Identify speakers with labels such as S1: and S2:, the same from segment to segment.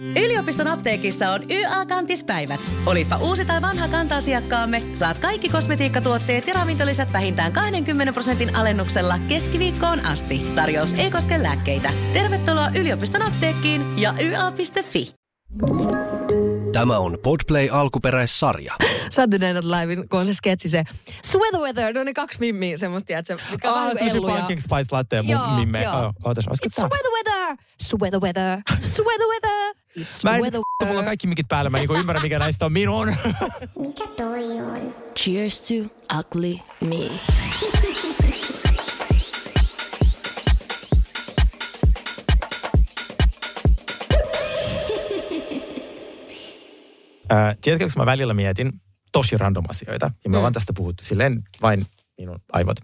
S1: Yliopiston apteekissa on YA-kantispäivät. Olipa uusi tai vanha kanta-asiakkaamme, saat kaikki kosmetiikkatuotteet ja ravintolisät vähintään 20 prosentin alennuksella keskiviikkoon asti. Tarjous ei koske lääkkeitä. Tervetuloa yliopiston apteekkiin ja YA.fi.
S2: Tämä on Podplay alkuperäissarja.
S3: Saturday Night Live, kun on se sketsi se Sweater Weather, no ne kaksi mimmiä semmoista, että se, mitkä on vähän
S4: Ah,
S3: kuin
S4: se
S3: elluja.
S4: Pumpkin Spice Latte
S3: Joo,
S4: mun mimme.
S3: joo.
S4: Oh, ootas, olisiko
S3: It's sweater weather, sweater weather, sweater weather. It's
S4: Mä en,
S3: weather
S4: mulla on kaikki mikit päällä, mä niinku ymmärrän mikä näistä on minun.
S5: Mikä toi on?
S6: Cheers to ugly me.
S4: Äh, tiedätkö, kun mä välillä mietin tosi random asioita, ja me ollaan tästä puhuttu silleen vain minun aivot.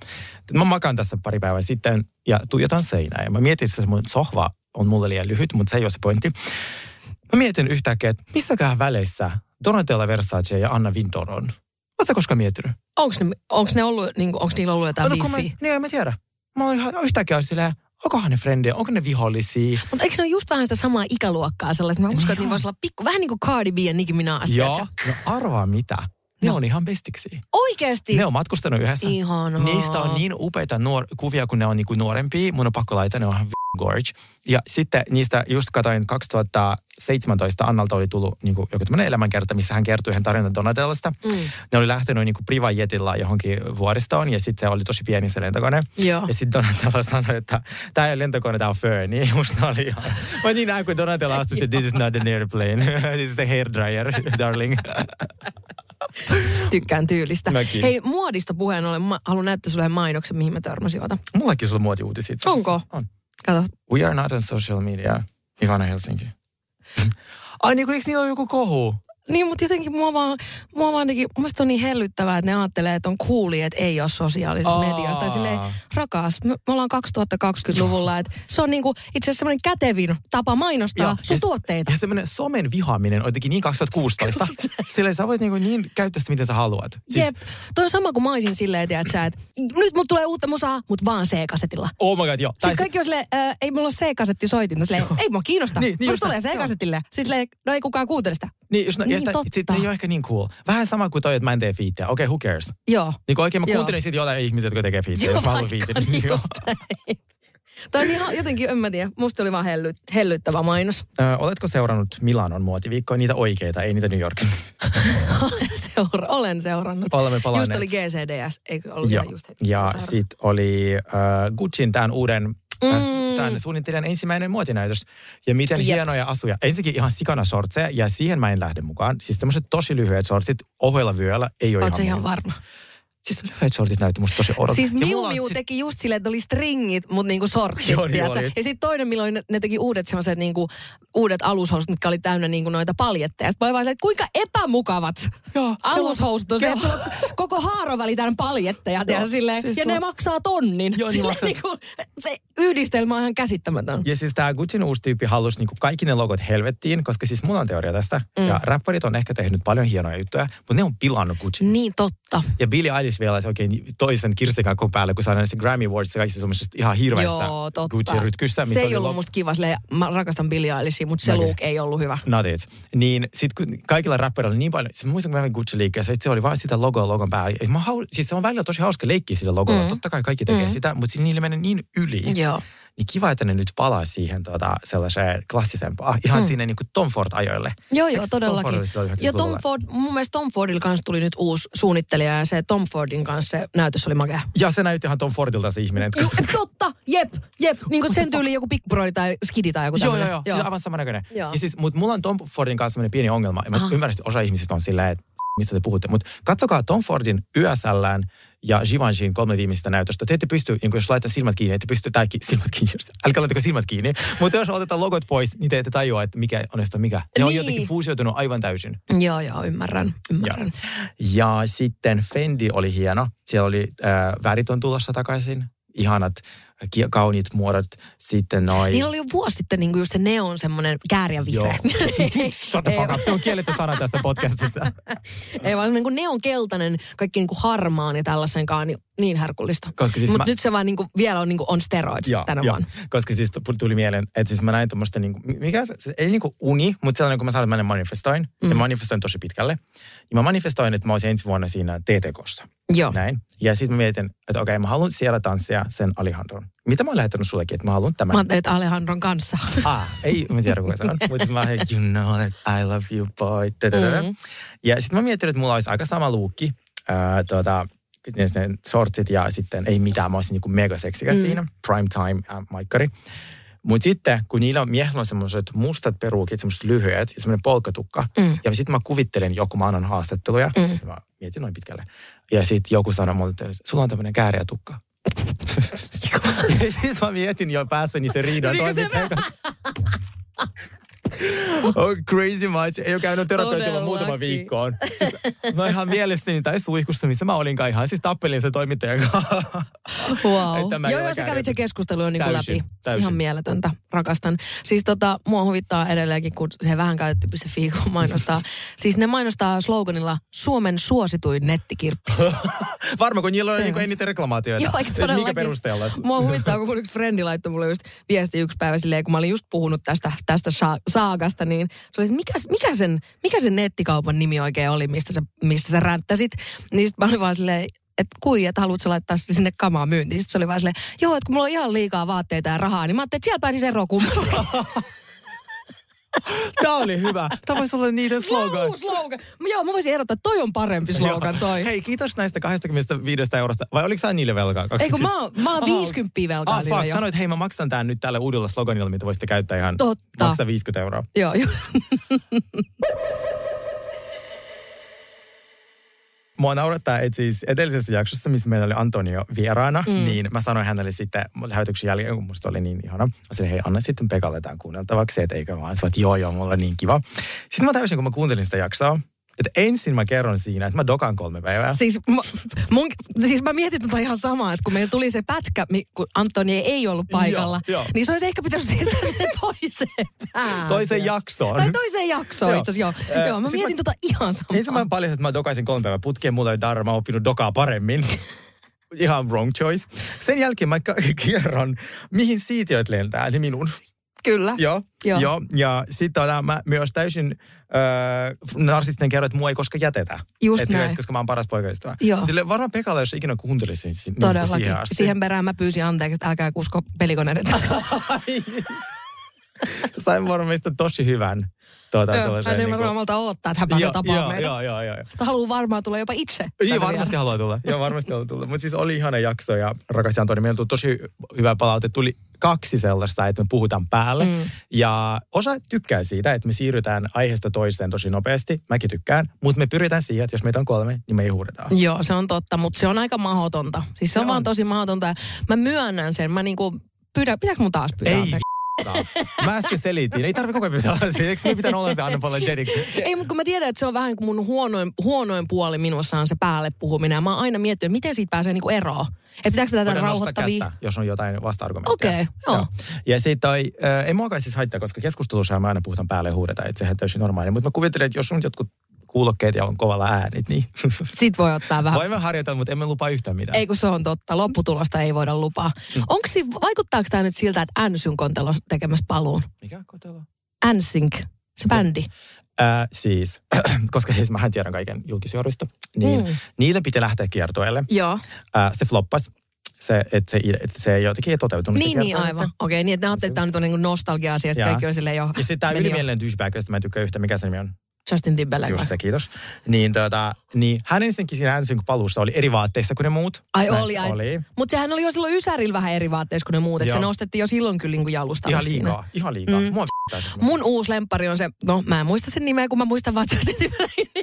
S4: Mä makaan tässä pari päivää sitten ja tuijotan seinää, ja mä mietin, että se mun sohva on mulle liian lyhyt, mutta se ei ole se pointti. Mä mietin yhtäkkiä, että missäkään väleissä Donatella Versace ja Anna Wintour on. Oletko koskaan miettinyt?
S3: Onks ne, onks ne ollut, niin onks niillä ollut jotain
S4: No,
S3: biffiä?
S4: niin, en mä tiedä. Mä oon ihan yhtäkkiä silleen, onkohan ne frendejä, onko ne vihollisia?
S3: Mutta eikö ne ole just vähän sitä samaa ikäluokkaa sellaista? Mä uskon, että ne voisi olla pikku, vähän niin kuin Cardi B ja Nicki Minaj.
S4: Joo, no arvaa mitä. Ne
S3: No.
S4: on ihan bestiksi.
S3: Oikeesti?
S4: Ne on matkustanut yhdessä.
S3: Ihanaa.
S4: Niistä on niin upeita nuor- kuvia, kun ne on niinku nuorempia. Mun on pakko laittaa, ne on ihan gorge. Ja sitten niistä just katoin 2017 Annalta oli tullut niinku joku tämmöinen elämänkerta, missä hän kertoi yhden tarinan Donatellasta.
S3: Mm.
S4: Ne oli lähtenyt niinku privajetilla johonkin vuoristoon ja sitten se oli tosi pieni se lentokone.
S3: Joo.
S4: Ja sitten Donatella sanoi, että tämä ei ole lentokone, tämä on Fernie. Musta oli ihan... Mä niin näin, kun Donatella astui, että this is not an airplane. this is a hairdryer, darling.
S3: Tykkään tyylistä.
S4: Mäkin.
S3: Hei, muodista puheen ollen, mä haluan näyttää sulle mainoksen, mihin mä törmäsin. Ota.
S4: Mullakin sulla muotiuutisia.
S3: Onko?
S4: On.
S3: Kato.
S4: We are not on social media. Ivana Helsinki. Ai niin kuin, eikö niillä ole joku kohu?
S3: Niin, mutta jotenkin mua vaan, mua vaan teki, musta on niin hellyttävää, että ne ajattelee, että on cooli, että ei ole sosiaalisessa
S4: Aa.
S3: mediassa. Tai silleen, rakas, me, me ollaan 2020-luvulla, että se on niinku itse asiassa semmoinen kätevin tapa mainostaa
S4: Ja-
S3: sun
S4: ja-
S3: tuotteita.
S4: Ja semmoinen somen vihaaminen on jotenkin niin 2016. Silleen sä voit niin, kuin niin käyttää sitä, miten sä haluat. Siis,
S3: Jep. Toi on sama kuin mä olisin silleen, tiedät sä, että nyt mut tulee uutta musaa, mut vaan C-kasetilla.
S4: Oh my god, joo.
S3: Sitten kaikki on silleen, äh, ei mulla ole C-kasetti soitinta. Silleen, ei mua kiinnosta.
S4: Niin,
S3: Niin,
S4: just
S3: tulee C-kasetille. Sitten silleen, no ei kukaan kuuntele sitä.
S4: niin, just, niin, ja
S3: niin,
S4: sitä,
S3: totta.
S4: sit, se ei ole ehkä niin cool. Vähän sama kuin toi, että mä en tee fiittejä. Okei, okay, who cares?
S3: Joo.
S4: Niin kuin oikein mä
S3: Joo.
S4: kuuntelen sitten jotain ihmisiä, jotka tekee fiittejä,
S3: Joo,
S4: jos mä haluan fiitin.
S3: niin just. Tämä on ihan jotenkin, en mä tiedä, musta oli vaan helly, hellyttävä mainos.
S4: Ö, oletko seurannut Milanon muotiviikkoa? Niitä oikeita, ei niitä New Yorkin.
S3: olen, seura- olen seurannut.
S4: Olemme palanneet.
S3: Just oli GCDS, eikö ollut
S4: Joo.
S3: just hetki
S4: Ja sitten oli äh, Gucciin tämän uuden
S3: Mm.
S4: tämän suunnittelijan ensimmäinen muotinäytös. Ja miten
S3: Jep.
S4: Hienoja asuja. Ensinnäkin ihan sikana shortseja ja siihen mä en lähde mukaan. Siis tämmöiset tosi lyhyet shortsit ohuella vyöllä ei ole
S3: Oot
S4: ihan
S3: ihan varma?
S4: Siis lyhyet shortit näytti musta tosi odot.
S3: Siis
S4: Ja
S3: Miu Miu
S4: sit-
S3: teki just silleen, että oli stringit, mutta niinku sortsit.
S4: Joo, niin oli.
S3: ja sitten toinen, milloin ne, ne teki uudet sellaiset niinku, uudet alushousut, mitkä oli täynnä niinku noita paljetteja. Sitten mä olin vaan että kuinka epämukavat
S4: Joo,
S3: alushousut on se,
S4: joo.
S3: että koko haaroväli täynnä paljetteja. tiedätkö, silleen,
S4: siis
S3: ja
S4: tuo-
S3: ne maksaa tonnin.
S4: Joo, niin maksaa.
S3: Niinku, se yhdistelmä on ihan käsittämätön.
S4: Ja siis tämä Gucciin uusi tyyppi halusi niinku kaikki ne logot helvettiin, koska siis mulla on teoria tästä. Mm. Ja räppärit on ehkä tehnyt paljon hienoja juttuja, mutta ne on pilannut Gucciin.
S3: Niin totta.
S4: Ja Billie Eilish vielä se oikein toisen kirsikakun päälle, kun saa näissä Grammy Awards kaikissa semmoisessa ihan hirveässä
S3: Joo, totta.
S4: Gucci-rytkyssä.
S3: Se ei ollut musta kiva, silleen, mä rakastan Billie Eilishia, mutta se
S4: Mäkin.
S3: look ei ollut hyvä.
S4: Not it. Niin sit kun kaikilla rappereilla oli niin paljon, siis mä muistan kun mä kävin Gucci-liikkeessä, että se oli vaan sitä logoa logon päällä. Mä hau, siis se on välillä tosi hauska leikkiä sillä logolla, mm. totta kai kaikki tekee mm. sitä, mutta niille menee niin yli.
S3: Joo.
S4: Niin kiva, että ne nyt palaa siihen tota, sellaiseen klassisempaan, ihan mm. sinne niin kuin Tom Ford-ajoille.
S3: Joo, joo,
S4: Tom
S3: todellakin.
S4: Silloin
S3: Ja Tom
S4: 90-luvulla?
S3: Ford, mun mielestä Tom Fordilla kanssa tuli nyt uusi suunnittelija ja se Tom Fordin kanssa se näytös oli makea.
S4: Ja se näytti ihan Tom Fordilta se ihminen.
S3: Joo, totta, jep, jep. Niin kuin sen tyyli joku Big Brother tai Skidi tai joku
S4: Joo, joo,
S3: tämmönen.
S4: joo. Siis aivan samannäköinen.
S3: Joo.
S4: Ja siis, mutta mulla on Tom Fordin kanssa sellainen pieni ongelma. Ja mä ymmärrän, että osa ihmisistä on silleen, että mistä te puhutte. Mutta katsokaa Tom Fordin YSLään ja Givenchyin kolme viimeistä näytöstä. Te ette pysty, niin jos laittaa silmät kiinni, ette pysty, tai silmät kiinni, älkää laittako silmät kiinni. Mutta jos otetaan logot pois, niin te ette tajua, että mikä on mikä. Ne on
S3: Niin.
S4: jotenkin fuusioitunut aivan täysin.
S3: Joo, joo, ymmärrän, ymmärrän.
S4: Ja sitten Fendi oli hieno. Siellä oli, äh, värit on tulossa takaisin. Ihanat kauniit muodot. Sitten noin...
S3: Niillä oli jo vuosi sitten niin just se neon semmoinen kääriä vihreä.
S4: Shut the fuck up. Se on kielletty sana tässä podcastissa.
S3: Ei vaan niin kuin neon keltainen, kaikki niin kuin harmaan ja tällaisenkaan, niin, niin herkullista.
S4: Koska siis
S3: Mutta
S4: mä-
S3: nyt se vaan niin kuin, vielä on niin kuin on steroids tänä vuonna.
S4: koska siis tuli mieleen, että siis mä näin tuommoista, niinku, mikä se, ei niinku uni, mutta sellainen, kun mä sanon, että mä manifestoin, mm. ja manifestoin tosi pitkälle. Ja mä manifestoin, että mä olisin ensi vuonna siinä TTKssa.
S3: Joo.
S4: Näin. Ja sitten mä mietin, että okei, mä haluan siellä tanssia sen Alejandron. Mitä mä oon lähettänyt sullekin, että mä haluan tämän.
S3: Mä ajattelin, että Alejandron kanssa.
S4: Ah, ei, mä tiedä kuka se on. Mutta siis mä olin, you know that I love you boy.
S3: Mm.
S4: Ja sitten mä mietin, että mulla olisi aika sama luukki. Ää, tuota, ne, shortsit ja sitten ei mitään. Mä olisin niinku mega seksikäs mm. siinä. Prime time äh, maikkari. Mutta sitten, kun niillä on miehillä on semmoiset mustat peruukit, semmoiset lyhyet ja semmoinen polkatukka.
S3: Mm.
S4: Ja sitten mä kuvittelen joku, mä annan haastatteluja.
S3: Mm.
S4: Ja mä mietin noin pitkälle. Ja sitten joku sanoi mulle, että sulla on tämmöinen kääriä tukka. ja sitten mä mietin jo päässäni se riidan kanssa. Oh, crazy much. Ei ole käynyt terapeutilla muutama viikkoon. Siis, mä ihan mielessäni tai suihkussa, missä mä olinkaan ihan. Siis tappelin se toimittajan kanssa.
S3: Wow. Joo, joo, sä kävit se keskustelu niin läpi.
S4: täysin.
S3: Ihan mieletöntä. Rakastan. Siis tota, mua huvittaa edelleenkin, kun se vähän käytetty.fi kun mainostaa. siis ne mainostaa sloganilla Suomen suosituin nettikirppis.
S4: Varmaan, kun niillä on niin eniten reklamaatioita.
S3: Joo,
S4: Minkä
S3: todellakin?
S4: perusteella?
S3: Mua huvittaa, kun mun yksi frendi laittoi mulle just viesti yksi päivä silleen, kun mä olin just puhunut tästä, tästä sa- saagasta, niin se oli, että mikä, mikä, sen, mikä sen nettikaupan nimi oikein oli, mistä sä, mistä sä ränttäsit. Niin sit mä olin vaan silleen, että kui, että haluatko laittaa sinne kamaa myyntiin. Sitten se oli vaan silleen, joo, että kun mulla on ihan liikaa vaatteita ja rahaa, niin mä ajattelin, että siellä pääsisi eroon kummasta.
S4: Tämä oli hyvä. Tämä voisi olla niiden slogan.
S3: Wow, slogan. Joo, mä voisin ehdottaa, että toi on parempi slogan toi.
S4: Hei, kiitos näistä 25 eurosta. Vai oliko sä niille velkaa?
S3: Ei kun mä, oon- mä oon
S4: Aha.
S3: 50 velkaa
S4: Ah, fuck.
S3: jo.
S4: Sanoit, hei mä maksan tämän nyt tällä uudella sloganilla, mitä voisitte käyttää ihan.
S3: Totta.
S4: Maksaa 50 euroa.
S3: Joo, joo.
S4: Mua naurattaa, että siis edellisessä jaksossa, missä meillä oli Antonio vieraana, mm. niin mä sanoin hänelle sitten lähetyksen jälkeen, kun musta oli niin ihana. Mä sanoin, hei, anna sitten Pekalle tämän kuunneltavaksi, että eikä vaan. Että joo, joo, mulla on niin kiva. Sitten mä täysin, kun mä kuuntelin sitä jaksoa, että ensin mä kerron siinä, että mä dokaan kolme päivää.
S3: Siis, mä, mun, siis mä mietin tota ihan samaa, että kun meillä tuli se pätkä, kun Antoni ei ollut paikalla,
S4: Joo, joo.
S3: niin se olisi ehkä pitänyt siirtää sen toiseen päähän.
S4: Toiseen jaksoon.
S3: Tai toiseen jaksoon itse asiassa, joo.
S4: Äh,
S3: joo, mä mietin
S4: mä-
S3: tota ihan samaa.
S4: Ensin mä paljastin, että mä dokaisin kolme päivää putkeen, mulla ei darra, mä oppinut dokaa paremmin. Ihan wrong choice. Sen jälkeen mä kerron, mihin siitiöt lentää, niin minun.
S3: Kyllä.
S4: Joo,
S3: Joo.
S4: joo. Ja sitten tota, mä myös täysin öö, narsistinen kerron, että mua ei koska jätetä.
S3: Just
S4: Et
S3: näin.
S4: yleensä, koska mä oon paras poikaystävä.
S3: Joo.
S4: Sille varmaan Pekalle, jos ikinä kuuntelisin niin kuin
S3: Todellakin.
S4: siihen asti.
S3: Siihen perään mä pyysin anteeksi, että älkää kusko pelikoneiden takaa.
S4: Sain varmasti tosi hyvän. Tuota,
S3: Joo, Hän ei
S4: niinku-
S3: varmaan malta odottaa, että hän pääsee
S4: Joo,
S3: tapaamaan
S4: joo,
S3: meitä.
S4: joo, joo, joo.
S3: Että haluaa varmaan tulla jopa itse.
S4: Niin,
S3: tänne
S4: varmasti haluaa tulla. Joo, varmasti haluaa tulla. Mutta siis oli ihana jakso ja rakas Antoni, meillä tuli tosi hyvä palaute. Tuli kaksi sellaista, että me puhutaan päälle. Mm. Ja osa tykkää siitä, että me siirrytään aiheesta toiseen tosi nopeasti. Mäkin tykkään. Mutta me pyritään siihen, että jos meitä on kolme, niin me ei huudeta.
S3: Joo, se on totta, mutta se on aika mahdotonta. Siis se,
S4: Se
S3: on, vaan
S4: on.
S3: tosi mahdotonta. Mä myönnän sen. Mä niinku, pyydän, pitääkö mun taas pyytää?
S4: Ei. Mä äsken selitin. Ei tarvitse koko ajan pyytää anteeksi. Eikö me pitää olla se unapologetic?
S3: Ei, mutta kun mä tiedän, että se on vähän kuin mun huonoin, huonoin puoli minussa on se päälle puhuminen. Ja mä oon aina miettinyt, miten siitä pääsee niinku eroon. Että pitääkö tätä rauhoittavia...
S4: kättä, jos on jotain vasta-argumentteja.
S3: Okei, joo.
S4: Ja sitten toi, äh, ei muakaan siis haittaa, koska keskustelussa me aina puhutaan päälle ja huudetaan, että sehän täysin normaali. Mutta mä kuvittelen, että jos on jotkut kuulokkeet ja on kovalla äänit, niin
S3: Sit voi ottaa vähän.
S4: voimme harjoitella, mutta emme lupaa yhtään mitään.
S3: Ei kun se on totta. Lopputulosta ei voida lupaa.
S4: Mm.
S3: Onko si- vaikuttaako tämä nyt siltä, että Ansyn kontelo tekemässä paluun?
S4: Mikä kotelo?
S3: Ansync, se bändi.
S4: Äh, siis, koska siis mähän tiedän kaiken julkisjohdosta, niin
S3: Mm.
S4: niiden piti lähteä kiertueelle.
S3: Joo.
S4: Äh, se floppas. Se, että se, että se jotenkin ei toteutunut
S3: Niin, niin aivan. Okei, niin että ne ajattelee, että tämä on nyt niin nostalgia-asia. Sitten
S4: Jaa.
S3: kaikki on silleen jo.
S4: Ja sitten tämä ylimielinen douchebag, josta mä en tykkää yhtä, mikä se nimi on?
S3: Justin Timberlake.
S4: Just se, kiitos. Niin, tota, niin hän ensinnäkin siinä ensin paluussa oli eri vaatteissa kuin ne muut.
S3: Ai
S4: Näin
S3: oli, ai.
S4: Oli.
S3: Mutta sehän oli jo silloin Ysärillä vähän eri vaatteissa kuin ne muut. Että se nostettiin jo silloin kyllä niin kuin jalustalla
S4: Ihan
S3: siinä.
S4: liikaa, ihan liikaa.
S3: Mm.
S4: Mua.
S3: Mun uusi lempari on se, no mä en muista sen nimeä, kun mä muistan vaan Justin Timberlakein nimeä.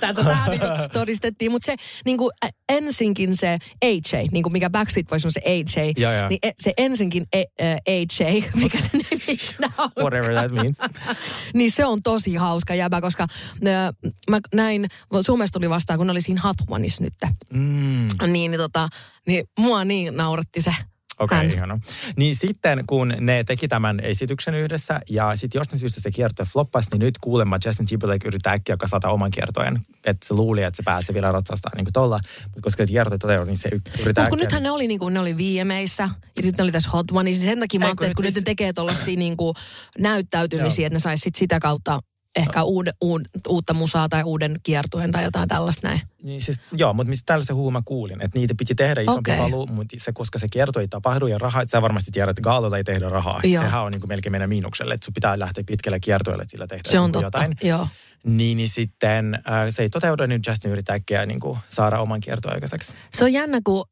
S3: Tässä tämä niinku todistettiin, mutta se niinku, ä, ensinkin se AJ, niinku mikä Backstreet Boys on se AJ,
S4: Joo, joo.
S3: niin e- se ensinkin e, ä, AJ, mikä se nimi on.
S4: Whatever that means.
S3: niin se on tosi hauska jäbä, koska ö, mä näin, Suomesta tuli vastaan, kun ne oli siinä Hatmanissa nyt.
S4: Mm.
S3: Niin, niin, tota, niin mua niin nauratti se.
S4: Okei, okay, ihana. Niin sitten kun ne teki tämän esityksen yhdessä ja sitten jostain syystä se kiertue floppasi, niin nyt kuulemma Justin Timberlake yrittää äkkiä kasata oman kiertojen. Että se luuli, että se pääsee vielä ratsastaa niin kuin tolla. Mutta koska kiertue toteutuu, niin se yrittää
S3: Mutta kun
S4: äkkiä-
S3: nythän ne oli, niin kuin, ne oli VMAissä ja sitten ne oli tässä Hot Oneissa, niin sen takia mä
S4: Ei,
S3: ajattelin, että
S4: kun nyt
S3: ne tekee tuollaisia niin kuin näyttäytymisiä,
S4: Joo.
S3: että ne sais sit sitä kautta ehkä uud, uud, uutta musaa tai uuden kiertueen tai jotain tällaista näin.
S4: Niin siis, joo, mutta mistä tällaisen huuma kuulin, että niitä piti tehdä isompi okay. paluu, mutta se, koska se kierto ei tapahdu ja rahaa, että sä varmasti tiedät, että gaaloilla ei tehdä rahaa.
S3: Joo.
S4: Sehän on niin kuin melkein meidän miinukselle, että sun pitää lähteä pitkälle kiertoille, että sillä tehdään
S3: Se on
S4: niin kuin
S3: totta,
S4: jotain.
S3: joo.
S4: Niin, niin sitten äh, se ei toteudu, niin Justin yrittää äkkiä niin kuin, saada oman kiertoon aikaiseksi.
S3: Se on jännä, kun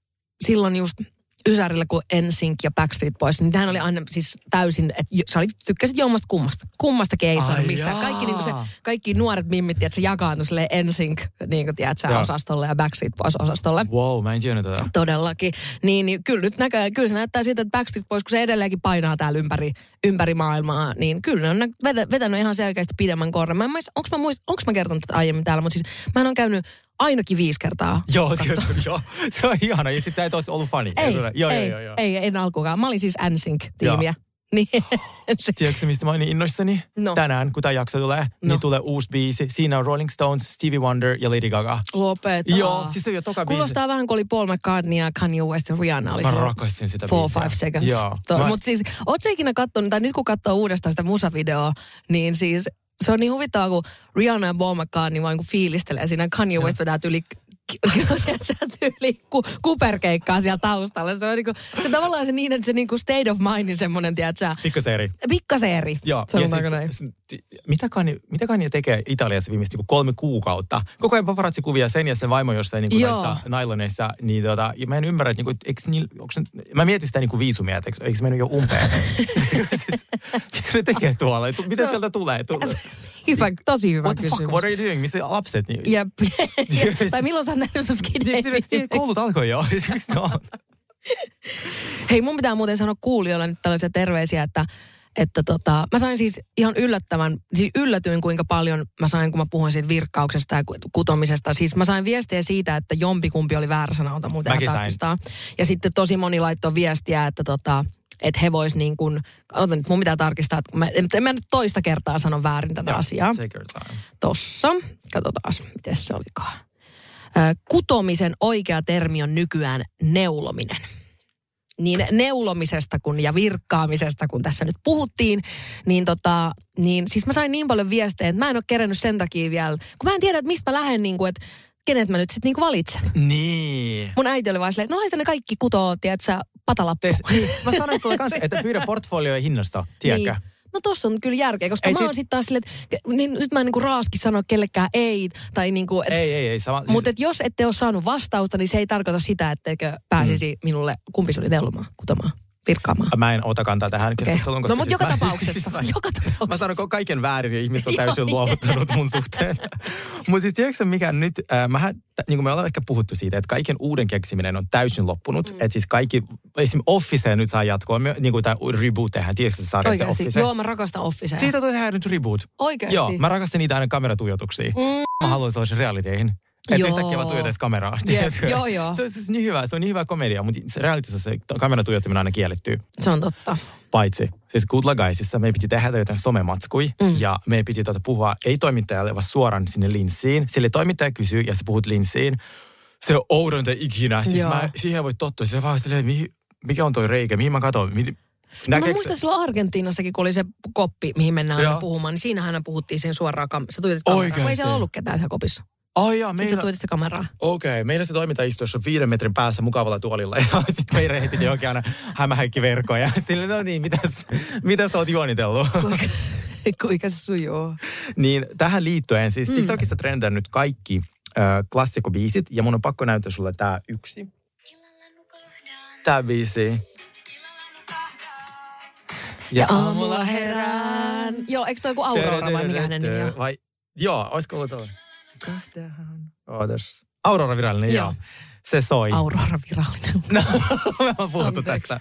S3: silloin just Ysärillä, kun NSYNC ja Backstreet Boys, niin tämähän oli aina siis täysin, että sä oli, tykkäsit jommasta kummasta. Kummasta keissaa,
S4: Ai
S3: missä kaikki, niin se, kaikki nuoret mimmit, että se jakaantui silleen NSYNC, niin kuin tiedät, sä osastolle ja Backstreet Boys osastolle.
S4: Wow, mä en tiennyt tätä.
S3: Todellakin. Niin, niin kyllä nyt näkee, kyllä se näyttää siltä, että Backstreet Boys, kun se edelleenkin painaa täällä ympäri, ympäri maailmaa, niin kyllä ne on vetä, vetänyt ihan selkeästi pidemmän korren. Mä en onko mä, muist, onks mä kertonut tätä aiemmin täällä, mutta siis mä on käynyt ainakin viisi kertaa.
S4: Joo, tietysti, joo. Se on ihana. Ja sitten sä et olisi ollut fani.
S3: Ei,
S4: joo,
S3: ei,
S4: joo, joo, joo.
S3: ei, en alkuunkaan. Mä olin siis NSYNC-tiimiä. Niin, se,
S4: Tiedätkö, mistä mä olin innoissani?
S3: No.
S4: Tänään, kun tämä jakso tulee,
S3: No.
S4: niin tulee uusi biisi. Siinä on Rolling Stones, Stevie Wonder ja Lady Gaga.
S3: lopeta.
S4: Joo, siis se on jo toka biisi.
S3: Kuulostaa vähän kuin oli Paul McCartney ja Kanye West ja Rihanna. Oli
S4: Mä rakastin sitä
S3: Four,
S4: biisiä.
S3: five seconds.
S4: Joo. Mä-
S3: Mutta siis, oot sä ikinä kattonut, tai nyt kun katsoo uudestaan sitä musavideoa, niin siis se on niin huvittavaa, kun Rihanna ja Paul McCartney vaan niin fiilistelee siinä. Kanye West vetää se tyyli ku, kuperkeikkaa siellä taustalla. Se on niinku, se tavallaan se niin, että se niinku state of mind, semmoinen, tiedätkö,
S4: Pikkasen eri.
S3: pikkasen eri.
S4: Joo.
S3: Sanotaanko
S4: ja
S3: näin?
S4: siis, ti- mitä, Kanye, mitä Kanye tekee Italiassa viimeistä niinku kolme kuukautta? Koko ajan paparazzi-kuvia sen ja sen vaimo jossain
S3: Joo.
S4: näissä nailoneissa. Niin tota, ja mä en ymmärrä, että niinku, eikö niillä, onko mä mietin sitä niinku viisumia, että eikö, eikö mennyt jo umpeen? siis, mitä ne tekee tuolla? Tu- Mitä
S3: Se on-
S4: sieltä tulee? Tu-
S3: Hyvä, tosi hyvä
S4: What the
S3: kysymys.
S4: fuck, what are you doing? Missä lapset? Niin,
S3: Jep. tai milloin sä oot nähnyt sun skidejä?
S4: Niin, niin, Koulut alkoi jo. Miksi ne on?
S3: Hei, mun pitää muuten sanoa kuulijoille nyt tällaisia terveisiä, että että tota, mä sain siis ihan yllättävän, siis yllätyin kuinka paljon mä sain, kun mä puhuin siitä virkkauksesta ja ku- kutomisesta. Siis mä sain viestiä siitä, että jompikumpi oli väärä sanalta muuten
S4: Mäkin sain.
S3: tarkistaa. Ja sitten tosi moni laittoi viestiä, että tota, että he vois niin kuin, otan nyt, mun pitää tarkistaa, että mä, en, mä nyt toista kertaa sano väärin tätä
S4: Joo,
S3: asiaa.
S4: Take your time.
S3: Tossa, katsotaan, miten se olikaan. Kutomisen oikea termi on nykyään neulominen. Niin neulomisesta kun ja virkkaamisesta, kun tässä nyt puhuttiin, niin, tota, niin siis mä sain niin paljon viestejä, että mä en ole kerännyt sen takia vielä, kun mä en tiedä, että mistä mä lähden, niin kuin, että kenet mä nyt sitten niin valitsen.
S4: Niin.
S3: Mun äiti oli vaan silleen, no laita ne kaikki kutoo, tiedätkö sä, patalappu.
S4: Tees, niin. Mä sanoin sulle kanssa, että pyydä portfolioja hinnasta, tiedätkö?
S3: Niin. No tossa on kyllä järkeä, koska
S4: Ei
S3: mä
S4: sit-
S3: oon sitten taas silleen, että niin, nyt mä en niinku raaski sanoa kellekään ei, tai niinku, et,
S4: Ei, ei, ei. Sama, siis,
S3: Mutta jos ette ole saanut vastausta, niin se ei tarkoita sitä, etteikö pääsisi mm. minulle, kumpi se oli neulomaan, kutomaan, virkkaamaan.
S4: Mä en ota kantaa tähän keskusteluun, koska
S3: No, mutta
S4: siis
S3: joka
S4: mä,
S3: tapauksessa,
S4: mä,
S3: joka tapauksessa.
S4: Mä sanon kaiken väärin ja ihmiset on täysin
S3: jep.
S4: luovuttanut mun suhteen. mutta siis tiedätkö mikä nyt, äh, mähän, niin kuin me ollaan ehkä puhuttu siitä, että kaiken uuden keksiminen on täysin loppunut. Mm. Että siis kaikki, esim. Office nyt saa jatkoa, me- niin kuin tämä reboot tehdään, tiedätkö sä se. Office?
S3: Joo, mä rakastan Officea.
S4: Siitä tehdään nyt reboot.
S3: Oikeasti.
S4: Joo, mä rakastan niitä aina kameratuijotuksia. Mm. Mä haluan sellaisen realityihin. Että yhtäkkiä vaan tuijotaisi kameraa. Tiedätkö?
S3: joo, joo.
S4: Se on siis niin hyvä, se on niin hyvä komedia, mutta se realitissa se kameran tuijottaminen aina kiellettyy.
S3: Se on totta.
S4: Paitsi, siis Good Guysissa meidän piti tehdä jotain somematskui mm. ja meidän piti tuota puhua ei toimittajalle, vaan suoraan sinne linssiin. Sille toimittaja kysyy ja sä puhut linssiin. Se on oudonta ikinä. Siis
S3: Joo.
S4: mä, siihen voi tottua. Se vaan silleen, mihin, mikä on toi reikä, mihin mä katon. Mihin,
S3: Mä
S4: näkeekö-
S3: muistan silloin Argentiinassakin, kun oli se koppi, mihin mennään aina puhumaan, niin siinähän puhuttiin siinä suoraan kam- Sä tuijotit kameraa. Ei siellä ollut ketään siellä kopissa.
S4: Ai jaa,
S3: Sitten
S4: meillä,
S3: tuijotit sitä kameraa.
S4: okei, okay, meillä se toiminta istui jossain viiden metrin päässä mukavalla tuolilla ja sitten meidän heitti johonkin aina hämähäkkiverkkoja. Sille, no niin, mitäs, mitäs oot juonitellut?
S3: Kuinka, kuinka se sujuu.
S4: Niin tähän liittyen, siis TikTokissa trendää nyt kaikki äh, klassikobiisit, ja mun on pakko näyttää sulle tää yksi. Tää biisi.
S3: Ja aamulla herään. Joo, eikö toi joku Aurora vai mikä hänen nimi on?
S4: Vai, joo, olisiko ollut toi? Ootas. Aurora virallinen, joo.
S3: Joo.
S4: Se soi.
S3: Aurora virallinen.
S4: No, me on puhuttu
S3: Anteeksi.
S4: tästä.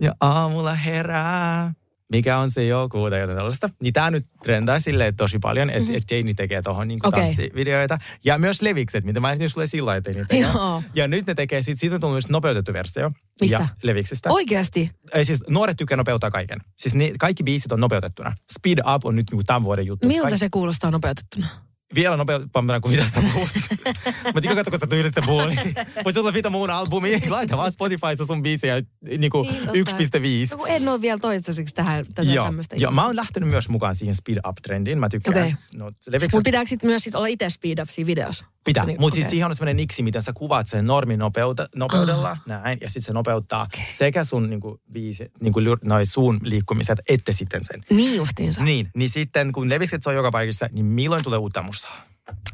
S4: Ja aamulla herää. Mikä on se joku tai jotain tällaista. Niin tää nyt trendaa silleen tosi paljon, että mm-hmm. et Jane tekee tohon niinku
S3: Okei.
S4: tanssivideoita. Ja myös levikset, mitä mä en sulle sillä että ne tekee.
S3: Joo.
S4: Ja nyt ne tekee, sit, siitä on tullut myös nopeutettu versio.
S3: Mistä?
S4: Ja leviksistä.
S3: Oikeasti.
S4: Ei, siis nuoret tykkää nopeuttaa kaiken. Siis ni, kaikki biisit on nopeutettuna. Speed Up on nyt niinku tämän vuoden juttu.
S3: Miltä
S4: Kaik-
S3: se kuulostaa nopeutettuna?
S4: Vielä nopeampana kuin mitä sä puhut. Mä tiedän katsoa, kun sä tyylistä puhuu. Niin voit vita muun albumi. Laita vaan Spotifyssa sun biisejä niinku
S3: Niin, totta.
S4: 1.5.
S3: No kun en ole vielä toistaiseksi tähän tätä
S4: Joo,
S3: tämmöistä.
S4: joo, mä oon lähtenyt myös mukaan siihen speed up-trendiin. Mä tykkään.
S3: Okei.
S4: No,
S3: Mutta pitääkö sit myös sit olla itse speed up siinä videossa?
S4: pitää.
S3: Se
S4: Mutta siis
S3: okei.
S4: siihen on semmoinen niksi, miten sä kuvaat sen normin nopeuta, nopeudella,
S3: Ah.
S4: näin, ja sitten se nopeuttaa sekä sun niinku, biisi, niinku, noi suun liikkumiset, että sitten sen.
S3: Niin justiinsa.
S4: Niin, niin sitten kun levikset soi joka paikassa, niin milloin tulee uutta musaa?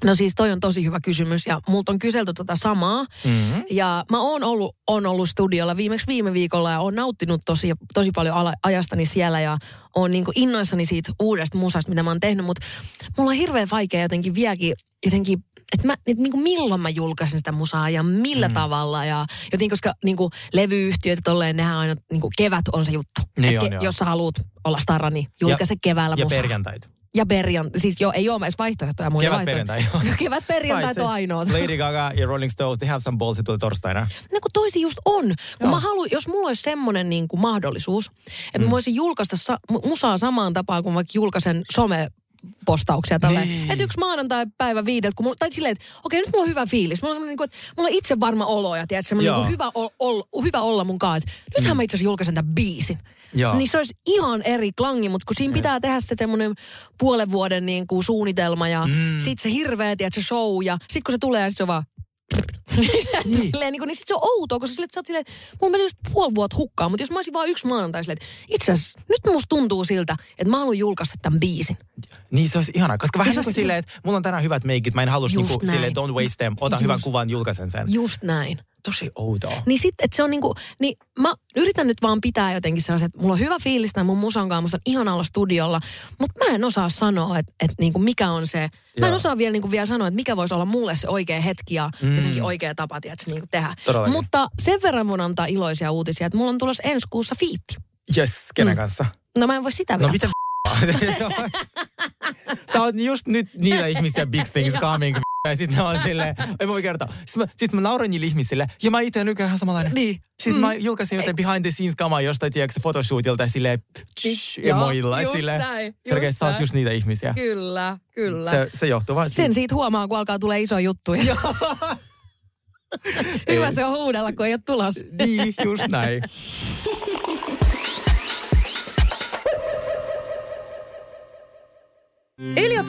S3: No siis toi on tosi hyvä kysymys ja multa on kyselty tota samaa.
S4: Mm-hmm.
S3: Ja mä oon ollut, on ollut studiolla viimeksi viime viikolla ja oon nauttinut tosi, tosi paljon ala, ajastani siellä ja oon niinku innoissani siitä uudesta musasta, mitä mä oon tehnyt. Mutta mulla on hirveän vaikea jotenkin vieläkin, jotenkin, että mä, et niinku milloin mä julkaisen sitä musaa ja millä mm. tavalla. Ja jotenkin, koska niinku levyyhtiöt ja tolleen, nehän aina, niinku kevät on se juttu.
S4: Niin
S3: Et
S4: on, joo.
S3: jos sä haluat olla starra, niin julkaise keväällä
S4: Ja
S3: musaa.
S4: perjantait.
S3: Ja perjantai. Siis joo, ei ole edes vaihtoehtoja. muita
S4: Kevät perjantai, joo.
S3: Kevät perjantai on ainoa.
S4: Lady Gaga ja Rolling Stones, they have some balls, tulee torstaina.
S3: No kun toisi just on. Kun
S4: Joo.
S3: mä haluan, jos mulla olisi semmoinen niin kuin mahdollisuus, että
S4: Mm.
S3: mä voisin julkaista sa- mu- musaa samaan tapaan kuin vaikka julkaisen some postauksia tälleen.
S4: Niin.
S3: Että yksi maanantai-päivä viideltä, kun mulla, tai silleen, että okei, nyt mulla on hyvä fiilis. Mulla on niin kuin, että mulla on itse varma olo ja tiedät, semmoinen niin kuin hyvä, ol, ol, hyvä olla mun kanssa. Nythän mä itse asiassa julkaisen tämän biisin.
S4: Joo.
S3: Niin se olisi ihan eri klangi, mutta kun siinä pitää tehdä se semmoinen puolen vuoden niin kuin suunnitelma ja mm. sit se hirveä, tiedät, se show ja sit kun se tulee sit se on vaan niin. Silleen, niin, kuin, niin sit se on outoa, koska että sä oot silleen, että mulla meni just puoli vuotta hukkaan, mutta jos mä olisin vaan yksi maanantai silleen, että itse asiassa nyt musta tuntuu siltä, että mä haluan julkaista tämän biisin.
S4: Niin se olisi ihanaa, koska vähän
S3: Niin
S4: kuin silleen, että mulla on tänään hyvät meikit, mä en halua niinku, silleen, don't waste them, ota
S3: Just.
S4: hyvän kuvan, julkaisen sen.
S3: Just näin.
S4: Tosi outoa.
S3: Niin sit, että se on niinku, niin mä yritän nyt vaan pitää jotenkin sellaiset, että mulla on hyvä fiilis tämän mun musan kanssa, musta on ihana olla studiolla, mutta mä en osaa sanoa, että, että niinku mikä on se, mä en
S4: Joo.
S3: osaa vielä, niinku vielä sanoa, että mikä voisi olla mulle se oikea hetki ja mm. jotenkin oikea tapa, tiedätkö, niinku tehdä.
S4: Todellakin.
S3: Mutta sen verran mun antaa iloisia uutisia, että mulla on tulossa ensi kuussa fiitti.
S4: Yes, kenen
S3: Mm.
S4: kanssa?
S3: No mä en voi sitä
S4: No
S3: vielä.
S4: mitä Sä oot just nyt niitä ihmisiä big things coming. Ja sitten on silleen, ei voi kertoa. Sitten mä, sit mä nauran niille ihmisille, ja mä itse nykyään ihan samanlainen.
S3: Niin.
S4: Siis mä julkaisin jotain behind the scenes kamaa jostain, tiedätkö, fotoshootilta silleen, tsh,
S3: Joo,
S4: emoilla. Et
S3: just
S4: silleen,
S3: näin,
S4: Sergei,
S3: just
S4: sä oot just niitä ihmisiä.
S3: Kyllä, kyllä.
S4: Se, se johtuu vaan
S3: Sen siitä huomaa, kun alkaa tulee iso juttu. Hyvä se on huudella, kun ei ole tulos.
S4: Niin, just näin.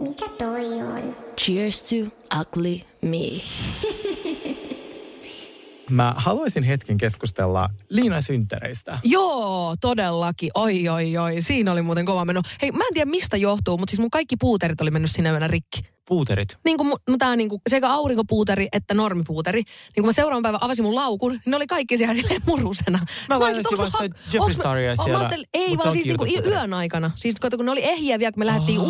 S5: Mikä toi on?
S6: Cheers to ugly me.
S4: Mä haluaisin hetken keskustella Liina synttäreistä.
S3: Joo, todellakin. Oi, oi, oi. Siinä oli muuten kova meno. Hei, mä en tiedä mistä johtuu, mutta siis mun kaikki puuterit oli mennyt sinne yönä rikki.
S4: Puuterit.
S3: Niin kuin mu- tää niin kuin sekä aurinkopuuteri että normipuuteri. Niin kun mä seuraavan päivän avasin mun laukun, niin ne oli kaikki siellä silleen murusena.
S4: Mä
S3: olisin,
S4: lainasin vasta Jeffree
S3: mä-
S4: Staria
S3: Mä
S4: siellä,
S3: ajattelin, ei vaan siis niinku yön aikana. Siis kun ne oli ehjiä vielä, kun me lähdettiin
S4: Aa.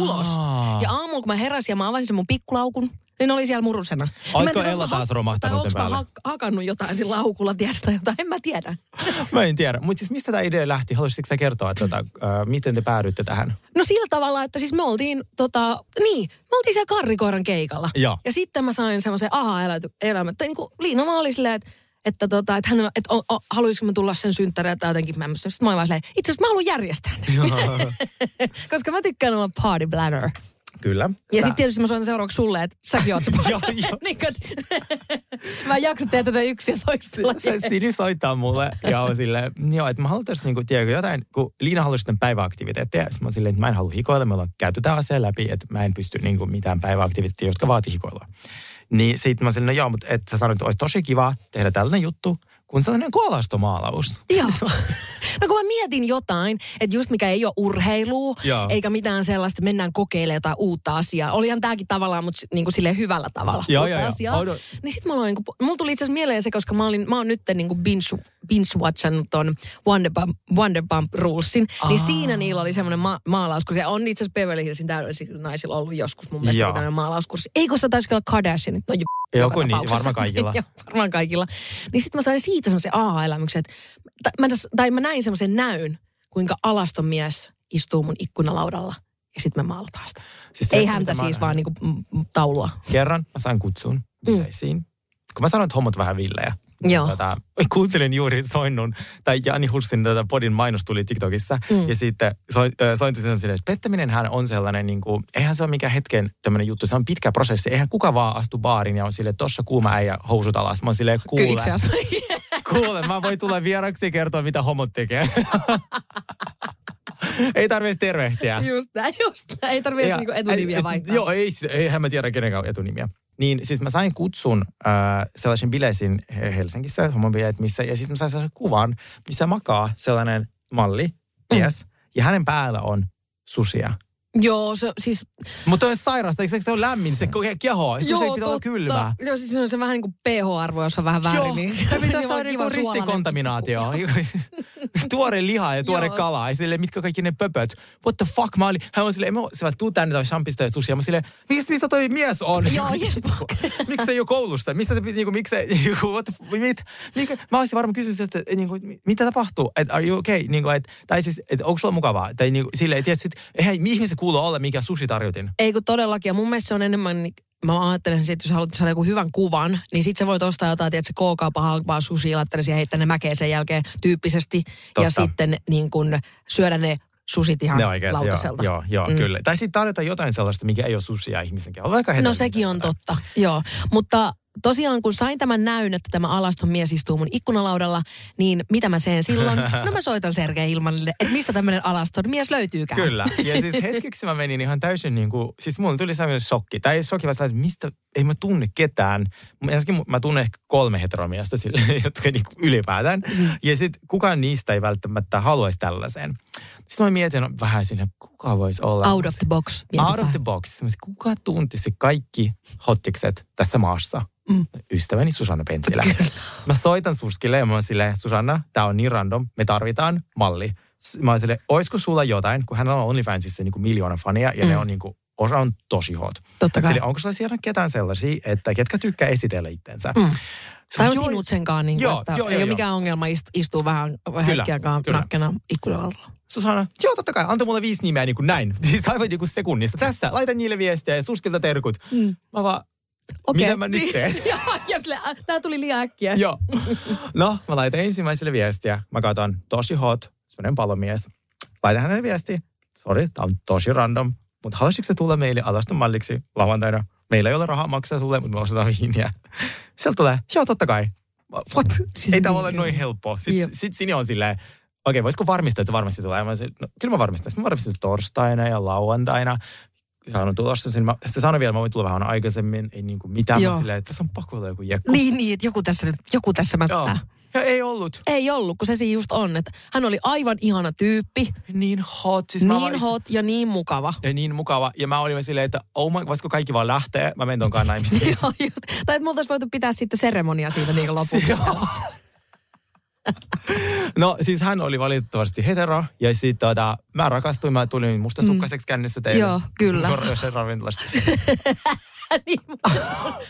S3: Ja aamulla, kun mä heräsin ja mä avasin sen mun pikkulaukun, niin oli siellä murusena. Ja mä en
S4: Olisiko Ella
S3: onko mä
S4: taas romahtanut
S3: tai
S4: sen
S3: mä
S4: päälle?
S3: hak- hakannut jotain sillä laukulla, tai jotain, en mä tiedä.
S4: Mä en tiedä. Mutta siis mistä tämä idea lähti? Haluaisitko sä kertoa, että tota, äh, miten te päädyitte tähän?
S3: No sillä tavalla, että siis me oltiin, tota, niin, me oltiin siellä Karrikoiran keikalla.
S4: Joo.
S3: Ja sitten mä sain semmoisen aha-elämän. Niin kuin Liina vaan oli silleen, että että, tota, että, hän, että o, o, haluaisiko mä tulla sen synttäreitä tai jotenkin mä Sitten mä olin vaan silleen, itse asiassa mä haluan järjestää ne. Koska mä tykkään olla party bladder.
S4: Kyllä.
S3: Ja sitten tietysti mä soitan seuraavaksi sulle, että säkin oot se
S4: Joo, joo.
S3: niin kuin, mä en jaksa tehdä tätä yksin ja toistella.
S4: Se Sini soittaa mulle ja on silleen, joo, että mä haluaisin niinku, tiedätkö, jotain, kun Liina halusi sitten päiväaktiviteetteja, sitten mä oon silleen, että mä en halua hikoilla, me ollaan käyty tämä asia läpi, että mä en pysty niinku mitään päiväaktiviteettia, jotka vaatii hikoilua. Niin sitten mä silleen, no joo, mutta että sä sanoit, että olisi tosi kiva tehdä tällainen juttu, kun sellainen kolastomaalaus.
S3: Joo. No kun mä mietin jotain, että just mikä ei ole urheilua,
S4: Joo.
S3: eikä mitään sellaista, että mennään kokeilemaan jotain uutta asiaa. Olihan tääkin tavallaan, mutta niin kuin silleen hyvällä tavalla
S4: Joo,
S3: uutta
S4: joo, joo.
S3: asiaa.
S4: Odo-
S3: Niin sit mä aloin, niin kuin, mulla tuli itse asiassa mieleen se, koska mä, olin, mä oon nyt niin kuin binge, binge-watchannut ton Wonder Bump, Wonder Bump Rulesin. Niin siinä niillä oli semmoinen ma- maalaus, kun se on itse asiassa Beverly Hillsin täydellisillä naisilla ollut joskus mun mielestä
S4: Joo.
S3: tämmöinen maalauskurssi. Ei kun se taisi olla Kardashianit, no jo
S4: Joku niin, varmaan kaikilla.
S3: Joo, varmaan kaikilla. Niin sitten mä sain siitä semmoisen aha-elämyksen, että mä, täs- tai mä näin semmoisen näyn, kuinka alaston mies istuu mun ikkunalaudalla ja sitten me maalataan sitä.
S4: Siis
S3: Ei häntä siis, vaan niinku mm, mm, taulua.
S4: Kerran mä sain kutsun bileisiin. Kun mä sanoin, että hommat vähän villejä.
S3: Joo.
S4: Tota, kuuntelin juuri Soinnun, tai Jani Hussin tätä podin mainos tuli TikTokissa. Mm. Ja sitten so, Sointi sen silleen, että pettäminenhän on sellainen, niin kuin, eihän se ole mikään hetken tämmöinen juttu, se on pitkä prosessi. Eihän kuka vaan astu baariin ja on silleen, tossa kuuma äijä housut alas. Mä oon silleen, kuule, kuule, mä voin tulla vieraksi ja kertoa, mitä homot tekee. ei tarvitse tervehtiä.
S3: just näin, just näin. Ei tarvitse
S4: Ja-
S3: niinku etunimiä vaihtaa.
S4: Joo, ei, eihän mä tiedä kenenkään etunimiä. Niin siis mä sain kutsun äh, sellaisen bileisiin He- Helsingissä, homobileet, missä, ja sitten mä sain sellaisen kuvan, missä makaa sellainen malli, mies,
S3: Mm.
S4: ja hänen päällä on susia.
S3: Joo, se, siis
S4: Mutta on sairasta, eikö se ole lämmin, se keho, se ei pitää olla kylmää.
S3: Joo, siis se on se vähän niin kuin pH-arvo, jos on vähän väärin.
S4: Joo,
S3: niin
S4: se pitää
S3: on
S4: saada niinku
S3: suolainen
S4: ristikontaminaatio. tuore liha ja tuore
S3: Joo.
S4: kala. Ja silleen, mitkä kaikki ne pöpöt. What the fuck? Mä olin, hän on silleen, mä sä tuu tänne toi champista ja susia. Mä silleen, mistä, mistä toi mies on?
S3: Joo,
S4: miksi se ei ole koulussa? Missä se, niinku, miksi se, niinku, what the, mit, mikä, mä olisin varmaan kysynyt, että niinku, mi- mitä tapahtuu? Että are you okay? Niinku, et, tai siis, että onko sulla mukavaa? Tai niinku, silleen, että sit, eihän ihmisen kuulu olla mikä sushi tarjotin.
S3: Ei kun todellakin. Ja mun mielestä se on enemmän, niin- mä ajattelen, että jos haluat saada joku hyvän kuvan, niin sit sä voit ostaa jotain, tiedätkö, K-kaupan halpaa sushi, laittaa siihen heittää ne mäkeä sen jälkeen tyyppisesti.
S4: Totta.
S3: Ja sitten niin kun syödä ne susit ihan
S4: Ne oikeat,
S3: lautaselta.
S4: joo, joo, joo
S3: Mm.
S4: kyllä. Tai sitten tarjota jotain sellaista, mikä ei ole susia ihmisen keholla.
S3: No sekin on totta, joo. Mutta tosiaan kun sain tämän näyn, että tämä alaston mies istuu mun ikkunalaudalla, niin mitä mä teen silloin? No mä soitan Sergei Ilmanille, että mistä tämmöinen alaston mies löytyykään.
S4: Kyllä. Ja siis hetkeksi mä menin ihan täysin niin kuin, siis mulla tuli sellainen shokki. Tai ei shokki, vaan että mistä, ei mä tunne ketään. Ensinnäkin mä tunnen ehkä kolme heteromiestä sille, jotka niin kuin ylipäätään. Ja sitten kukaan niistä ei välttämättä haluaisi tällaiseen. Sitten mä mietin no, vähän sinne, kuka voisi olla.
S3: Out of the box.
S4: Out
S3: mietitään.
S4: of the box. Kuka tuntisi kaikki hottikset tässä maassa?
S3: Mm.
S4: Ystäväni Susanna Pentilä. Mä soitan Suskille ja mä oon silleen, Susanna, tää on niin random, me tarvitaan malli. Mä oon silleen, oisko sulla jotain, kun hän on OnlyFansissa niin kuin miljoona fania ja
S3: Mm.
S4: ne on niin kuin, osa on tosi hot.
S3: Totta kai.
S4: Silleen, onko sulla siellä ketään sellaisia, että ketkä tykkää esitellä itsensä?
S3: Mm. Tai
S4: on, joo,
S3: sinut senkaan, niin
S4: Joo,
S3: että
S4: joo,
S3: ei
S4: joo,
S3: ole
S4: joo.
S3: mikään ongelma ist- istua vähän
S4: Kyllä,
S3: hetkiäkaan
S4: kyllä.
S3: nakkena ikkunalla.
S4: Susanna, joo totta kai, antoi mulle viisi nimeä niin kuin näin. Siis aivan niin kuin sekunnissa. Tässä, laita niille viestiä ja Suskilta terkut.
S3: Mm.
S4: Mä vaan,
S3: Okei.
S4: mitä mä nyt teen?
S3: Tää tuli liian äkkiä.
S4: Joo. No, mä laitan ensimmäiselle viestiä. Mä katson, tosi hot, semmoinen palomies. Laitan hänelle viesti. Sori, tää on tosi random. Mutta haluaisitko sä tulla meille alaston malliksi lauantaina? Meillä ei ole rahaa maksaa sulle, mutta me ostetaan viiniä. Sieltä tulee, joo totta kai. What?
S3: Siis
S4: ei tämä
S3: niin,
S4: ole noin helppo. Sitten sit Sini on silleen, okei, okay, voisiko varmistaa, että se varmasti tulee? Mä sanoin, no, kyllä mä varmistan. Sitten mä varmistan torstaina ja lauantaina. Sanon tulossa sen. Mä, sitten sanoin vielä, että mä voin tulla vähän aikaisemmin. Ei niinku mitään.
S3: Joo.
S4: Mä silleen, että tässä on pakko olla joku jekku.
S3: Niin, niin, että joku tässä, joku tässä mättää.
S4: Joo. Ja ei ollut.
S3: Ei ollut, kun se siinä just on, että hän oli aivan ihana tyyppi,
S4: Niin hot. Siis
S3: niin
S4: vaan-
S3: hot ja niin mukava.
S4: Ja niin mukava. Ja mä olin silleen, että oh my, voisiko kaikki vaan lähteä? Mä menen tonkaan naimisiin.
S3: Joo, just. Tai että me voitu pitää sitten seremonia siitä niin lopulla.
S4: no siis hän oli valitettavasti hetero. Ja sitten tota, mä rakastuin, mä tulin mustasukkaiseksi kännissä teille.
S3: Joo, kyllä.
S4: Jossain ravintolassa.
S3: niin,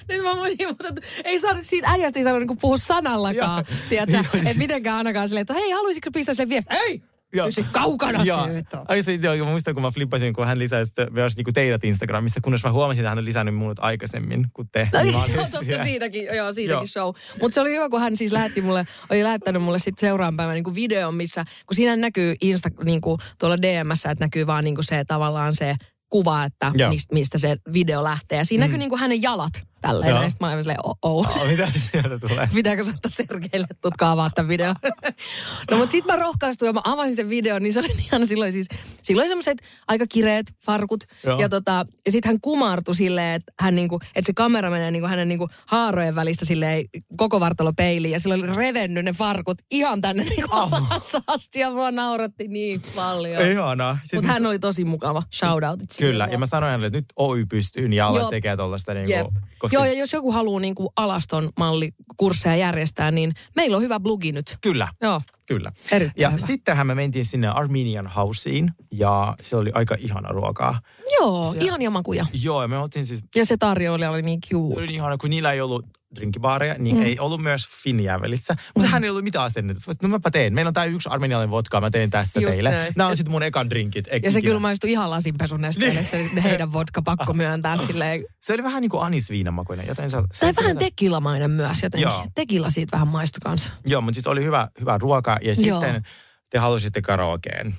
S3: nyt mä muistin, mutta ei saanut, siitä äijästä ei saanut niinku puhua sanallakaan. Tiedätkö,
S4: niin.
S3: että mitenkään ainakaan silleen, että hei, haluaisitko pistää sen viesti? Ei!
S4: Joo.
S3: Pysy kaukana
S4: Joo.
S3: siitä.
S4: Ai se, joo, mä muistan, kun mä flippasin, kun hän lisäsi myös niinku teidät Instagramissa, kunnes mä huomasin, että hän on lisännyt minut aikaisemmin kuin te. Niin mä olin
S3: Joo, totta,
S4: siellä.
S3: siitäkin, joo, siitäkin
S4: Joo.
S3: show. Mutta se oli hyvä, kun hän siis lähetti mulle, oli lähettänyt mulle sitten seuraavan päivän niin videon, missä, kun siinä näkyy Insta, niin kuin tuolla DMssä, että näkyy vaan niin kuin se tavallaan se kuva, että
S4: Joo.
S3: mistä, mistä se video lähtee. Ja siinä näkyy niin kuin hänen jalat tälleen.
S4: Joo.
S3: Ja sitten mä olin silleen, oh, oh.
S4: Oh, mitä sieltä tulee?
S3: Pitääkö soittaa Sergeille, että tuut kaavaa tämän videon? no mutta sitten mä rohkaistuin ja mä avasin sen videon, niin se oli ihana silloin siis, silloin semmoiset aika kireet farkut.
S4: Joo.
S3: Ja, tota, ja sitten hän kumartui silleen, että, hän niinku, että se kamera menee niinku hänen niinku haarojen välistä silleen koko vartalo peiliin. Ja sillä oli revennyt ne farkut ihan tänne niinku alas asti ja mua nauratti niin paljon.
S4: Ihanaa. Siis
S3: Mutta hän oli tosi mukava. Shout out.
S4: Kyllä, ja mä sanoin hänelle, että nyt Oy pystyy, niin aloin
S3: Joo.
S4: tekee tollaista
S3: Jep.
S4: niinku, koska
S3: Joo, ja jos joku haluaa niinku alaston mallikursseja järjestää, niin meillä on hyvä blugi nyt.
S4: kyllä,
S3: Joo,
S4: kyllä.
S3: erittäin
S4: Ja
S3: hyvä.
S4: sittenhän me mentiin sinne Armenian Houseen, ja se oli aika ihana ruokaa.
S3: Joo,
S4: Se-
S3: ihania makuja.
S4: Joo, ja me oltiin siis,
S3: Ja se tarjoilija oli niin cute.
S4: oli niin ihana, kun niillä ei ollut drinkibaareja, niin
S3: Mm.
S4: mm. ei ollut myös Finjävelissä. Mutta hän ei ollut mitään asennetta. Sä No mäpä teen. Meillä on tää yksi armenialainen vodka, mä teen tässä
S3: Just
S4: teille.
S3: näin.
S4: Nämä on sitten mun ekan drinkit. ek-
S3: Ja se
S4: ikinä.
S3: kyllä maistui ihan lasinpesun nesteelle, se heidän vodka pakko myöntää silleen.
S4: Se oli vähän niin kuin anisviinamakuinen, joten se, se
S3: Tai vähän tekilamainen myös jotenkin.
S4: Joo.
S3: Tekila siitä vähän maistui kanssa.
S4: Joo, mutta siis oli hyvä, hyvä ruoka ja
S3: Joo.
S4: sitten te halusitte karaokeen.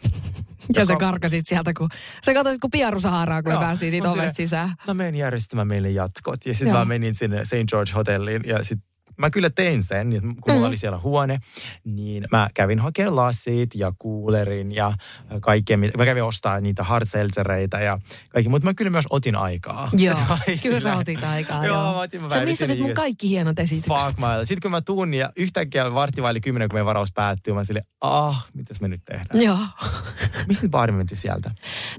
S3: Ja sä karkasit sieltä, kun sä katsoit kuin pieru saharaa, kun
S4: Joo.
S3: päästiin siitä ovesta sisään.
S4: Mä menin järjestämään meille jatkot ja sitten mä menin sinne St. George Hotelliin ja sitten mä kyllä tein sen, niin kun mulla
S3: Mhm.
S4: oli siellä huone, niin mä kävin hakemaan lasit ja kuulerin ja kaikkea. mitä- Mä kävin ostaa niitä hard ja kaikki, mutta mä kyllä myös otin aikaa.
S3: Joo, kyllä sä otit aikaa.
S4: Joo,
S3: joo.
S4: mä otin, mä
S3: Sä missasit mun kaikki hienot esitykset.
S4: Fuck my Sitten kun mä tuun ja yhtäkkiä vartti vaili kymmenen, kun meidän varaus päättyy, mä silleen, ah, mitäs me nyt tehdään?
S3: Joo.
S4: Mihin baari me mentiin sieltä?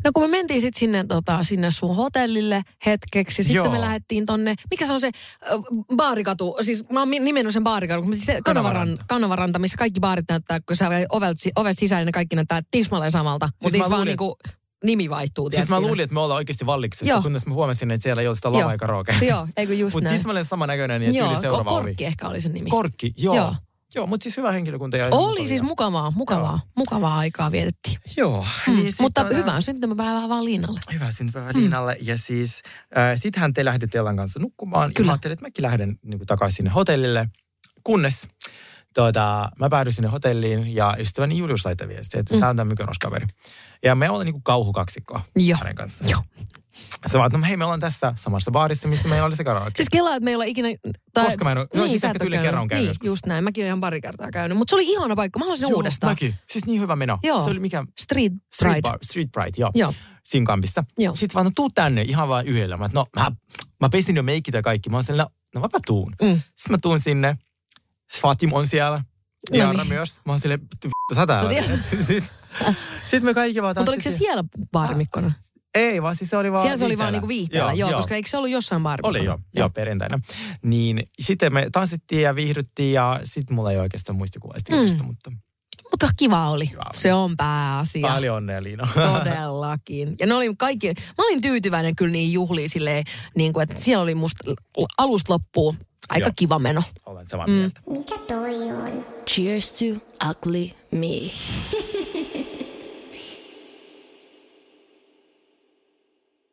S3: No kun me mentiin sitten sinne, tota, sinne sun hotellille hetkeksi, sitten
S4: Joo.
S3: me lähdettiin tonne, mikä se on se ö, baarikatu, siis mä oon nimennyt sen baarikatu, mutta siis se kanavaranta.
S4: Kanavaranta.
S3: missä kaikki baarit näyttää, kun sä ovelt, ovesta sisään, niin kaikki näyttää tismalleen samalta, mutta
S4: Siis
S3: siis,
S4: mä
S3: vaan niinku nimi vaihtuu.
S4: Siis mä
S3: siinä.
S4: luulin, että me ollaan oikeasti valliksessa,
S3: Joo.
S4: kunnes mä huomasin, että siellä ei ole sitä
S3: Joo.
S4: lava.
S3: Joo, eikö just
S4: Mutta
S3: näin.
S4: tismalleen samanäköinen ja
S3: Joo,
S4: tyyli seuraava ovi.
S3: korkki ehkä oli sen nimi.
S4: Korkki, joo.
S3: Joo.
S4: Joo, joo mutta siis hyvä henkilökunta. Ja
S3: oli siis mukavaa, mukavaa, mukavaa aikaa vietettiin.
S4: Joo.
S3: Mm,
S4: Niin
S3: mutta
S4: tuota-
S3: hyvää syntymäpäivää vaan Liinalle.
S4: Hyvää syntypäivää Liinalle. Ja siis äh, sittenhän te lähdette Ellan kanssa nukkumaan. Ja
S3: Kyllä.
S4: mä ajattelin, että mäkin lähden niin takaisin sinne hotellille. Kunnes tuota, mä päädyin sinne hotelliin ja ystäväni Julius laittoi viestiä, että mm. tämä on tämä mykonoskaveri. Ja me ollaan niin kuin kauhukaksikko
S3: Joo.
S4: hänen kanssaan.
S3: Joo.
S4: Sä vaan, että no hei, me ollaan tässä samassa baarissa, missä meillä oli se karaoke.
S3: Siis kelaa, että meillä on ikinä...
S4: Koska mä en oo- no siis
S3: sä
S4: ehkä tyyli kerran käynyt
S3: Niin,
S4: joskus.
S3: just näin. Mäkin olen ihan pari kertaa käynyt. Mutta se oli ihana paikka. Mä haluaisin
S4: Joo,
S3: uudestaan.
S4: Mäkin. Siis niin hyvä meno.
S3: Joo.
S4: Se oli mikä?
S3: Street
S4: Street,
S3: Pride.
S4: bar, Street Pride, joo.
S3: Joo.
S4: Sinkampista.
S3: Joo.
S4: Sitten vaan, no tuu tänne ihan vaan yhdellä. Mä, no, mä, mä pesin jo meikit ja kaikki. Mä oon sellainen, no, no mäpä tuun.
S3: Mm.
S4: Sitten mä tuun sinne. Fatim on siellä.
S3: No
S4: Jaana
S3: niin.
S4: myös. Mä oon silleen, vittu, sä täällä.
S3: No
S4: Sitten sit me kaikki vaan
S3: Mutta oliko se siellä baarimikkona?
S4: Ei, vaan siis se oli vaan
S3: Siellä se oli vaan niinku viihteellä, joo, koska eikö se ollut jossain baarimikkona?
S4: Oli joo, joo, perjantaina. Niin sitten me tanssittiin ja viihdyttiin ja sitten mulla ei oikeastaan muistikuvaa mm. mutta
S3: Mutta kiva oli.
S4: Kiva oli.
S3: Se on pääasia.
S4: paljon onnea Liina.
S3: Todellakin. Ja ne oli kaikki, mä olin tyytyväinen kyllä niin juhliin silleen, niin kuin, että siellä oli musta alusta loppuun aika
S4: Joo.
S3: kiva meno.
S4: Olen samaa mieltä.
S5: Mikä toi on?
S6: Cheers to ugly me.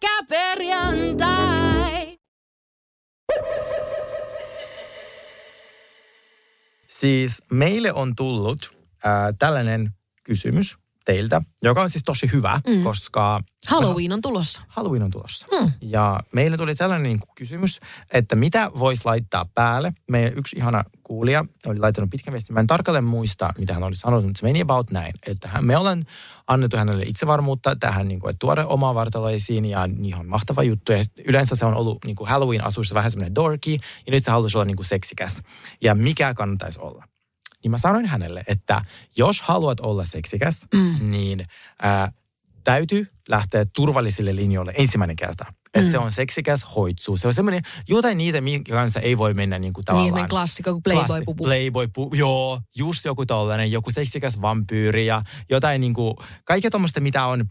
S7: Pyörykkäperjantai!
S4: Siis meille on tullut äh, tällainen kysymys teiltä, joka on siis tosi hyvä, mm. koska
S3: Halloween on tulossa.
S4: Halloween on tulossa.
S3: Mm.
S4: Ja meille tuli sellainen niin kuin kysymys, että mitä voisi laittaa päälle. Meidän yksi ihana kuulija oli laittanut pitkän viestin. Mä en tarkalleen muista, mitä hän oli sanonut, mutta se meni about näin. Että hän, me ollaan annettu hänelle itsevarmuutta tähän, niin kuin, että tuoda omaa vartaloa esiin ja ihan mahtava juttu. Ja yleensä se on ollut niin kuin Halloween-asuissa vähän semmoinen dorky ja nyt se haluaisi olla niin kuin seksikäs. Ja mikä kannattaisi olla? Niin mä sanoin hänelle, että jos haluat olla seksikäs, mm. niin ää, täytyy lähteä turvallisille linjoille ensimmäinen kerta. Että
S3: Mm.
S4: se on seksikäs hoitsuu. Se on semmoinen, jotain niitä, minkä kanssa ei voi mennä niin kuin
S3: Niin,
S4: tavallaan.
S3: semmoinen klassikko kuin Playboy-pupu.
S4: Playboy pupu. Joo, just joku tollainen, joku seksikäs vampyyri ja jotain niin kuin, kaikkea tuommoista, mitä on äh,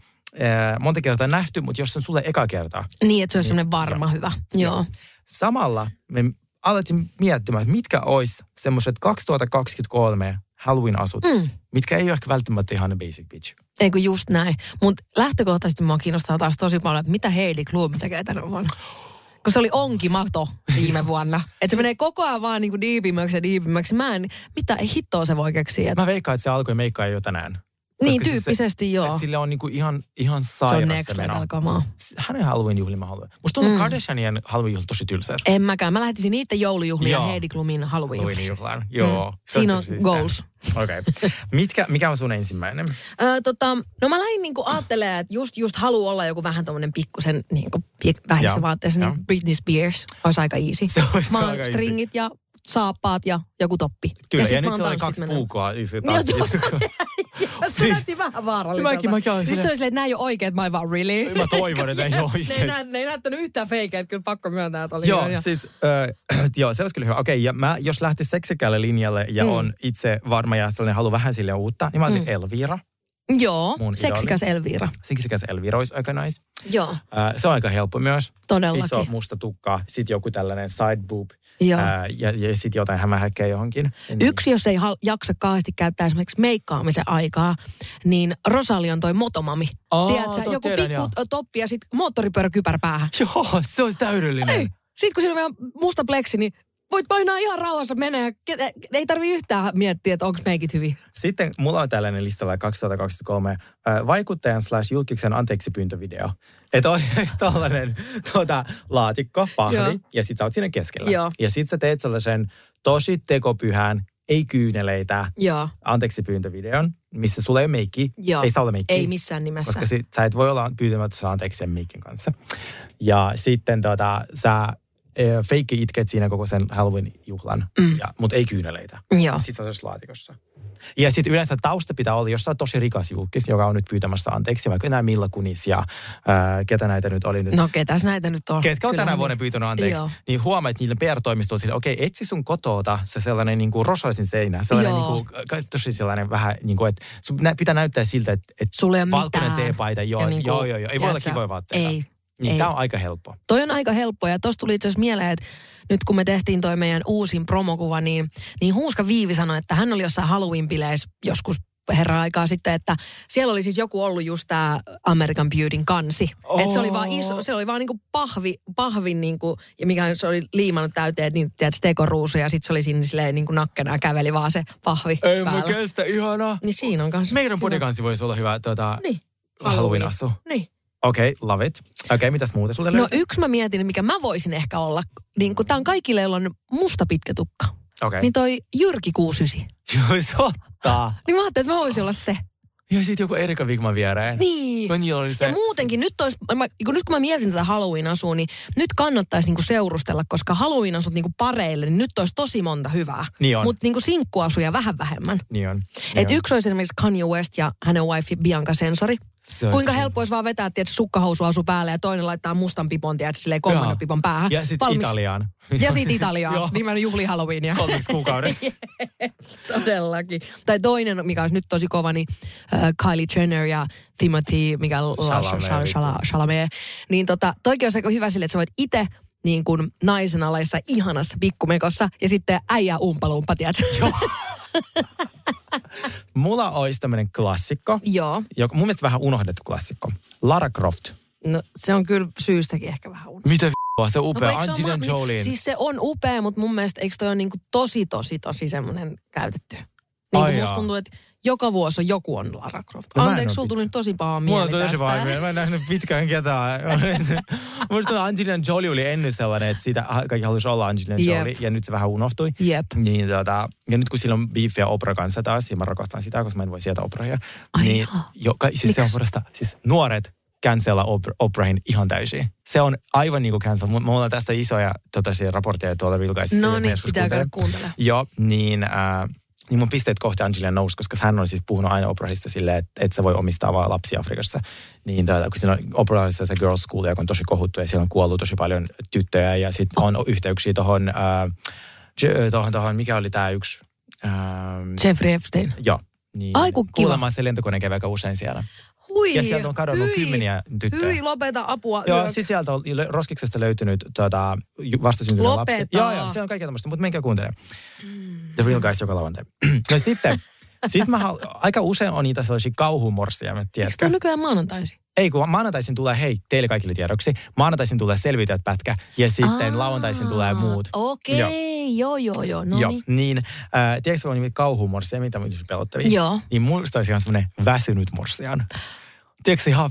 S4: monta kertaa nähty, mutta jos se on sulle eka kerta.
S3: Niin, että se on semmoinen varma hyvä. Joo.
S4: Samalla me alettiin miettimään, että mitkä olisi semmoiset 2023 Halloween-asut,
S3: Mm.
S4: mitkä ei ole ehkä välttämättä ihan basic bitch.
S3: Ei kun just näin. Mutta lähtökohtaisesti mua kiinnostaa taas tosi paljon, että mitä Heidi Klum tekee tänä vuonna. Kun se oli onkimato viime vuonna. Että se menee koko ajan vaan niinku diipimmäksi ja diipimmäksi. Mä en, mitä hittoa se voi keksiä. Et,
S4: Mä veikkaan, että se alkoi meikkaa jo tänään.
S3: Niin,
S4: siis
S3: tyyppisesti
S4: se,
S3: joo.
S4: Sillä on niinku ihan, ihan
S3: Se on
S4: sairas
S3: next level kamaa.
S4: Hänen Halloween-juhli mä haluan. Musta tuntuu
S3: Mm.
S4: mm. Kardashianien Halloween-juhli tosi tylsä.
S3: En mäkään. Mä lähetisin niiden joulujuhlia
S4: Joo.
S3: Heidi Klumin Halloween.
S4: Halloween-juhlaan. Joo. Se
S3: Siinä on
S4: siis
S3: goals.
S4: Okei. Okay. Mitkä, mikä on sun ensimmäinen?
S3: Öö, tota, no mä lähdin niinku ajattelemaan, että just, just haluaa olla joku vähän tommonen pikkusen niinku vähissä vaatteessa, niin Britney Spears olisi aika easy.
S4: Se olisi
S3: Mä
S4: aika easy.
S3: stringit ja saappaat ja joku toppi.
S4: Kyllä, ja, ja nyt se oli kaksi. Siis
S3: joo. se
S4: Siis-
S3: näytti vähän vaaralliselta.
S4: Mäkin- mäkin
S3: Sitten se oli silleen, että nämä ei ole oikeat, mä vaan really.
S4: Mä toivon, että ei ole
S3: ne, ei nä, ne ei näyttänyt yhtään feikeä, että kyllä pakko myöntää, että oli
S4: Joo,
S3: ihan-
S4: siis äh, joo, se olisi kyllä hyvä. Okei, ja mä, jos lähtis seksikälle linjalle ja
S3: Mm.
S4: on itse varma ja sellainen halu vähän sille uutta, niin mä olisin
S3: Mm.
S4: Elvira.
S3: Joo,
S4: mun
S3: seksikäs Elvira.
S4: Seksikäs Elvira olisi aika nice.
S3: Joo,
S4: Äh, se on aika helppo myös.
S3: todellakin.
S4: Iso musta tukka, sitten joku tällainen side boob
S3: Joo.
S4: ää, ja, ja sitten jotain hämähäkkejä johonkin. Niin-
S3: Yksi, jos ei hal- jaksa kauheasti käyttää esimerkiksi meikkaamisen aikaa, niin Rosali on toi motomami.
S4: Aa,
S3: Tiedätkö, joku pikku toppi ja sitten moottoripyöräkypärä päähän.
S4: Joo, se olisi täydellinen.
S3: Ei. Sitten kun siinä on vielä musta pleksi, niin voit painaa ihan rauhassa menee. Ke- Ei tarvi yhtään miettiä, että onko meikit hyvin.
S4: Sitten mulla on tällainen listalla 2023 äh, vaikuttajan slash julkiksen anteeksipyyntövideo. Että olisi tällainen tuota, laatikko, pahvi,
S3: Joo.
S4: ja sit sä oot siinä keskellä.
S3: Joo.
S4: Ja sit sä teet sellaisen tosi tekopyhän, ei kyyneleitä,
S3: Joo.
S4: anteeksipyyntövideon, missä sulla ei ole meikki.
S3: Joo.
S4: Ei saa olla meikki.
S3: Ei missään nimessä.
S4: Koska sit, sä et voi olla pyytämättä anteeksi sen meikin kanssa. Ja sitten tota, sä feikki itket siinä koko sen Halloween-juhlan,
S3: Mm.
S4: ja, mutta ei kyyneleitä.
S3: Joo.
S4: Sitten se on laatikossa. Ja sitten yleensä tausta pitää olla, jos sä oot tosi rikas julkis, joka on nyt pyytämässä anteeksi, vaikka nämä Milla Kunis ja ää, ketä näitä nyt oli nyt.
S3: No ketäs näitä nyt on?
S4: Ketkä on tänä vuonna pyytänyt anteeksi,
S3: Joo.
S4: niin huomaa, että niillä PR-toimisto on sille, okei, etsi sun kotoota se sellainen niin kuin rosaisin seinä, sellainen
S3: Joo.
S4: niin kuin, tosi sellainen vähän niin kuin, että sun pitää näyttää siltä, että, että
S3: ole
S4: valkoinen
S3: mitään.
S4: teepaita, joo,
S3: Ja
S4: niin
S3: niin
S4: joo,
S3: kuin,
S4: joo, joo, ei voi olla kivoja vaatteita.
S3: Ei.
S4: Niin tämä on aika helppo.
S3: Toi on aika helppo ja tosta tuli itse asiassa mieleen, että nyt kun me tehtiin toi meidän uusin promokuva, niin, niin Huuska Viivi sanoi, että hän oli jossain Halloween-bileissä joskus herran aikaa sitten, että siellä oli siis joku ollut just tämä American Beautyn kansi. Oh. Että se oli vaan iso, se oli vaan niinku pahvi, pahvin niinku, ja mikä se oli liimannut täyteen, niin tiedät, tekoruusu ja sitten se oli siinä silleen niinku nakkena käveli vaan se pahvi
S4: Ei
S3: päällä.
S4: mä kestä, ihanaa.
S3: Niin siinä on kanssa.
S4: Meidän podikansi voisi olla hyvä tuota,
S3: Niin.
S4: Halloween-assu.
S3: Niin.
S4: Okei, okay, love it. Okei, okay, mitäs muuta sulle
S3: No yksi mä mietin, mikä mä voisin ehkä olla, niin kun tää on kaikille, joilla on musta pitkä tukka.
S4: Okei.
S3: Niin toi Jyrki 69.
S4: Joo, se ottaa.
S3: Niin mä ajattelin, että mä voisin olla se.
S4: Ja sitten joku Erika Wigman viereen.
S3: Niin.
S4: No niillä oli se.
S3: Ja muutenkin nyt, olis, mä, kun nyt kun mä mietin tätä Halloween-asua, niin nyt kannattaisi niinku seurustella, koska Halloween-asut niinku pareille, niin nyt olisi tosi monta hyvää.
S4: Niin on.
S3: Mutta niinku sinkkuasuja vähän vähemmän.
S4: Niin on.
S3: Et
S4: Niin on.
S3: yksi olisi esimerkiksi Kanye West ja hänen wifi Bianca Sensori.
S4: Se
S3: Kuinka helppo olisi vaan vetää, tietysti sukkahousu asu päälle ja toinen laittaa mustan pipon, tietysti silleen kolmannen pipon päähän.
S4: Ja sitten
S3: Valmis.
S4: Italiaan.
S3: Ja sitten Italiaan. Mä juhli Halloweenia.
S4: Kolmeksi kuukaudessa.
S3: Todellakin. Tai toinen, mikä olisi nyt tosi kova, niin äh, Kylie Jenner ja Timothy, mikä
S4: Chalamet.
S3: Niin tota, toikin olisi aika hyvä sille, että sä voit itse niin kuin naisen alaissa ihanassa pikkumekossa ja sitten äijä umpalumpa? Joo.
S4: Mulla olisi tämmöinen klassikko,
S3: Joo.
S4: joka mun mielestä vähän unohdettu klassikko. Lara Croft.
S3: No se on kyllä syystäkin ehkä vähän unohdettu.
S4: Mitä v***a, se upea.
S3: No,
S4: Angelina
S3: ma-
S4: Jolie.
S3: Siis se on upea, mutta mun mielestä eikö toi ole niinku tosi, tosi, tosi semmoinen käytetty. Niin kuin musta tuntuu, että joka vuosi joku on Lara Croft.
S4: No
S3: Anteeksi, sulla tuli nyt tosi paha
S4: Mulla
S3: mieli
S4: on tosi paha mieli. Mä en nähnyt pitkään ketään. Musta Angelina Jolie oli ennen sellainen, että sitä kaikki halusi olla Angelina. Jolie. Ja nyt se vähän unohtui.
S3: Jep.
S4: Niin, tota, ja nyt kun sillä on beefia Oprah kanssa taas, ja mä rakastan sitä, koska mä en voi sieltä Oprahia.
S3: Ai
S4: niin, joka, siis se on parasta, siis nuoret cancella Op- Oprahin ihan täysin. Se on aivan niin kuin cancel. M- Mulla on tästä isoja tota, raportteja tuolla Guysissa.
S3: No niin, pitää käydä kuuntelemaan.
S4: Joo, niin, äh, niin mun pisteet kohti Angelina nousi, koska hän on siis puhunut aina Oprahista silleen, että et sä voi omistaa vaan lapsia Afrikassa. Niin tota, kun siinä on Oprahissa se Girls School, joka on tosi kohuttu ja siellä on kuollut tosi paljon tyttöjä ja sitten on yhteyksiä tohon, äh, tohon, tohon, mikä oli tämä yksi? Äh,
S3: Jeffrey Epstein.
S4: joo. Niin,
S3: Ai, kun kiva.
S4: Kuulemma se lentokone käy aika usein siellä.
S3: Hui,
S4: Ja sieltä on kadonnut
S3: hyi,
S4: kymmeniä tyttöjä.
S3: Hyi, lopeta apua.
S4: Joo, sitten sieltä on roskiksesta löytynyt tuota, vastasyntynyt lapsi.
S3: Lopeta.
S4: Joo, joo, siellä on kaikkea tämmöistä, mutta menkää kuuntelemaan. The Real Guys joka lauantai. no sitten, sit mä, hal- aika usein on niitä sellaisia kauhumorsia, mä
S3: Eikö
S4: tiedätkö?
S3: tämä nykyään maanantaisin?
S4: Ei, kun maanantaisin tulee, hei, teille kaikille tiedoksi, maanantaisin tulee selviytyjät pätkä ja sitten lauantaisin tulee muut.
S3: Okei,
S4: Joo.
S3: joo, joo, joo. No
S4: Joo,
S3: niin.
S4: niin, äh, tiedätkö, kun on nimi kauhumorsia, mitä on pelottavia?
S3: Joo.
S4: Niin musta olisi ihan semmoinen väsynyt morsian. Tiedätkö, ihan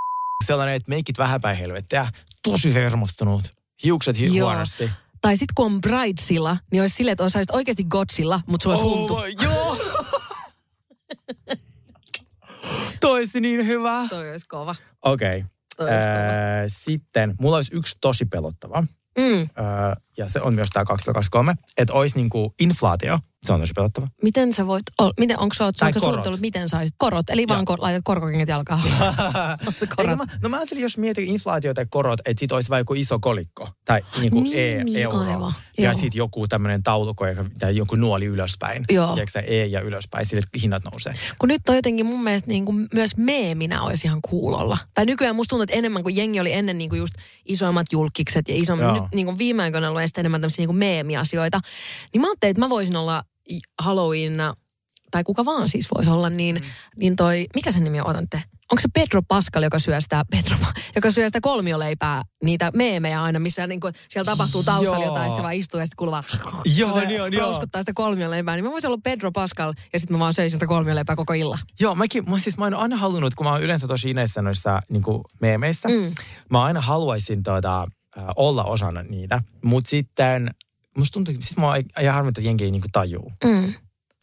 S4: sellainen, että meikit vähän päin helvettiä, tosi hermostunut, hiukset hi- huonosti.
S3: Tai sitten kun on Bridesilla, niin olisi silleen, että olisit oikeasti Godzilla, mutta sulla olisi huntu.
S4: my- joo! Toisi niin hyvä.
S3: Toi olisi kova.
S4: Okei. Okay. Sitten, mulla olisi yksi tosi pelottava.
S3: Mm.
S4: Öö, ja se on myös tämä 2023, että olisi niinku inflaatio. Se on tosi pelottava.
S3: Miten sä voit, ol, miten, onko sä,
S4: Tai korot.
S3: miten saisit korot? Eli vaan kor, laitat korkokengät jalkaan. Korot.
S4: mä, no mä ajattelin, jos mietin inflaatio tai korot, että sit olisi vaikka joku iso kolikko tai niinku
S3: Niin,
S4: e,
S3: niin,
S4: euro.
S3: aivan.
S4: Ja sitten joku tämmöinen taulukko tai joku nuoli ylöspäin.
S3: Joo.
S4: Tiedätkö E ja ylöspäin, sille hinnat nousee.
S3: Kun nyt on jotenkin mun mielestä niin kuin myös meeminä olisi ihan kuulolla. Tai nykyään musta tuntuu, että enemmän kuin jengi oli ennen niin kuin just isoimmat julkikset ja isommat. Nyt niin kuin viime aikoina on sitten enemmän tämmöisiä niin meemiasioita. Niin mä ajattelin, että mä voisin olla Halloweenina, tai kuka vaan siis voisi olla, niin, mm. niin toi, mikä sen nimi on, otan te? Onko se Pedro Pascal, joka syö sitä, Pedro, joka syö sitä kolmioleipää, niitä meemejä aina, missä niin kuin, siellä tapahtuu taustalla
S4: Joo.
S3: jotain, se vaan istuu ja sitten kuuluu vaan,
S4: Joo,
S3: se
S4: niin on,
S3: rouskuttaa sitä kolmioleipää, niin mä voisin olla Pedro Pascal ja sitten mä vaan söisin sitä kolmioleipää koko illan.
S4: Joo, mäkin, mä, siis mä oon aina halunnut, kun mä oon yleensä tosi ineissä noissa niin meemeissä,
S3: Mm.
S4: mä aina haluaisin tuota, olla osana niitä. Mutta sitten musta tuntuu, siis mä ihan harmi, että jengi ei niinku tajuu.
S3: Mm.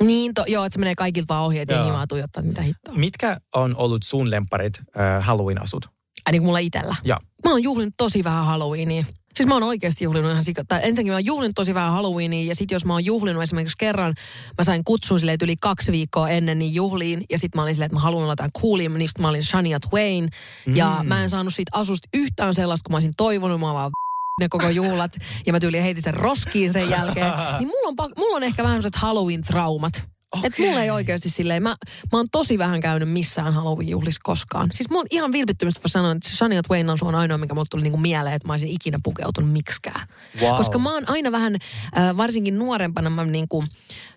S3: Niin, to, joo, että se menee kaikilta vaan ohi, että jengi vaan tuijottaa, mitä hittoa.
S4: Mitkä on ollut sun lemparit äh, Halloween-asut?
S3: Ai niin kuin mulla itellä.
S4: Joo.
S3: Mä oon juhlinut tosi vähän Halloweenia. Siis mä oon oikeasti juhlinut ihan sika... Tai ensinnäkin mä oon juhlinut tosi vähän Halloweenia ja sit jos mä oon juhlinut esimerkiksi kerran, mä sain kutsun silleen yli kaksi viikkoa ennen niin juhliin ja sit mä olin silleen, että mä haluan olla jotain coolia, niin sit mä olin Shania Twain ja mä en saanut siitä asusta yhtään sellaista, kun mä olisin toivonut, mä vaan ne koko juhlat ja mä tyyliin heitin sen roskiin sen jälkeen. Niin mulla on, mulla on ehkä vähän sellaiset Halloween-traumat. Okay. Että mulla ei oikeasti silleen, mä, mä oon tosi vähän käynyt missään Halloween-juhlissa koskaan. Siis mun ihan vilpittömästi voi sanoa, että Shania Twain on ainoa, mikä mulle tuli niinku mieleen, että mä olisin ikinä pukeutunut miksikään.
S4: Wow.
S3: Koska mä oon aina vähän, äh, varsinkin nuorempana mä niinku,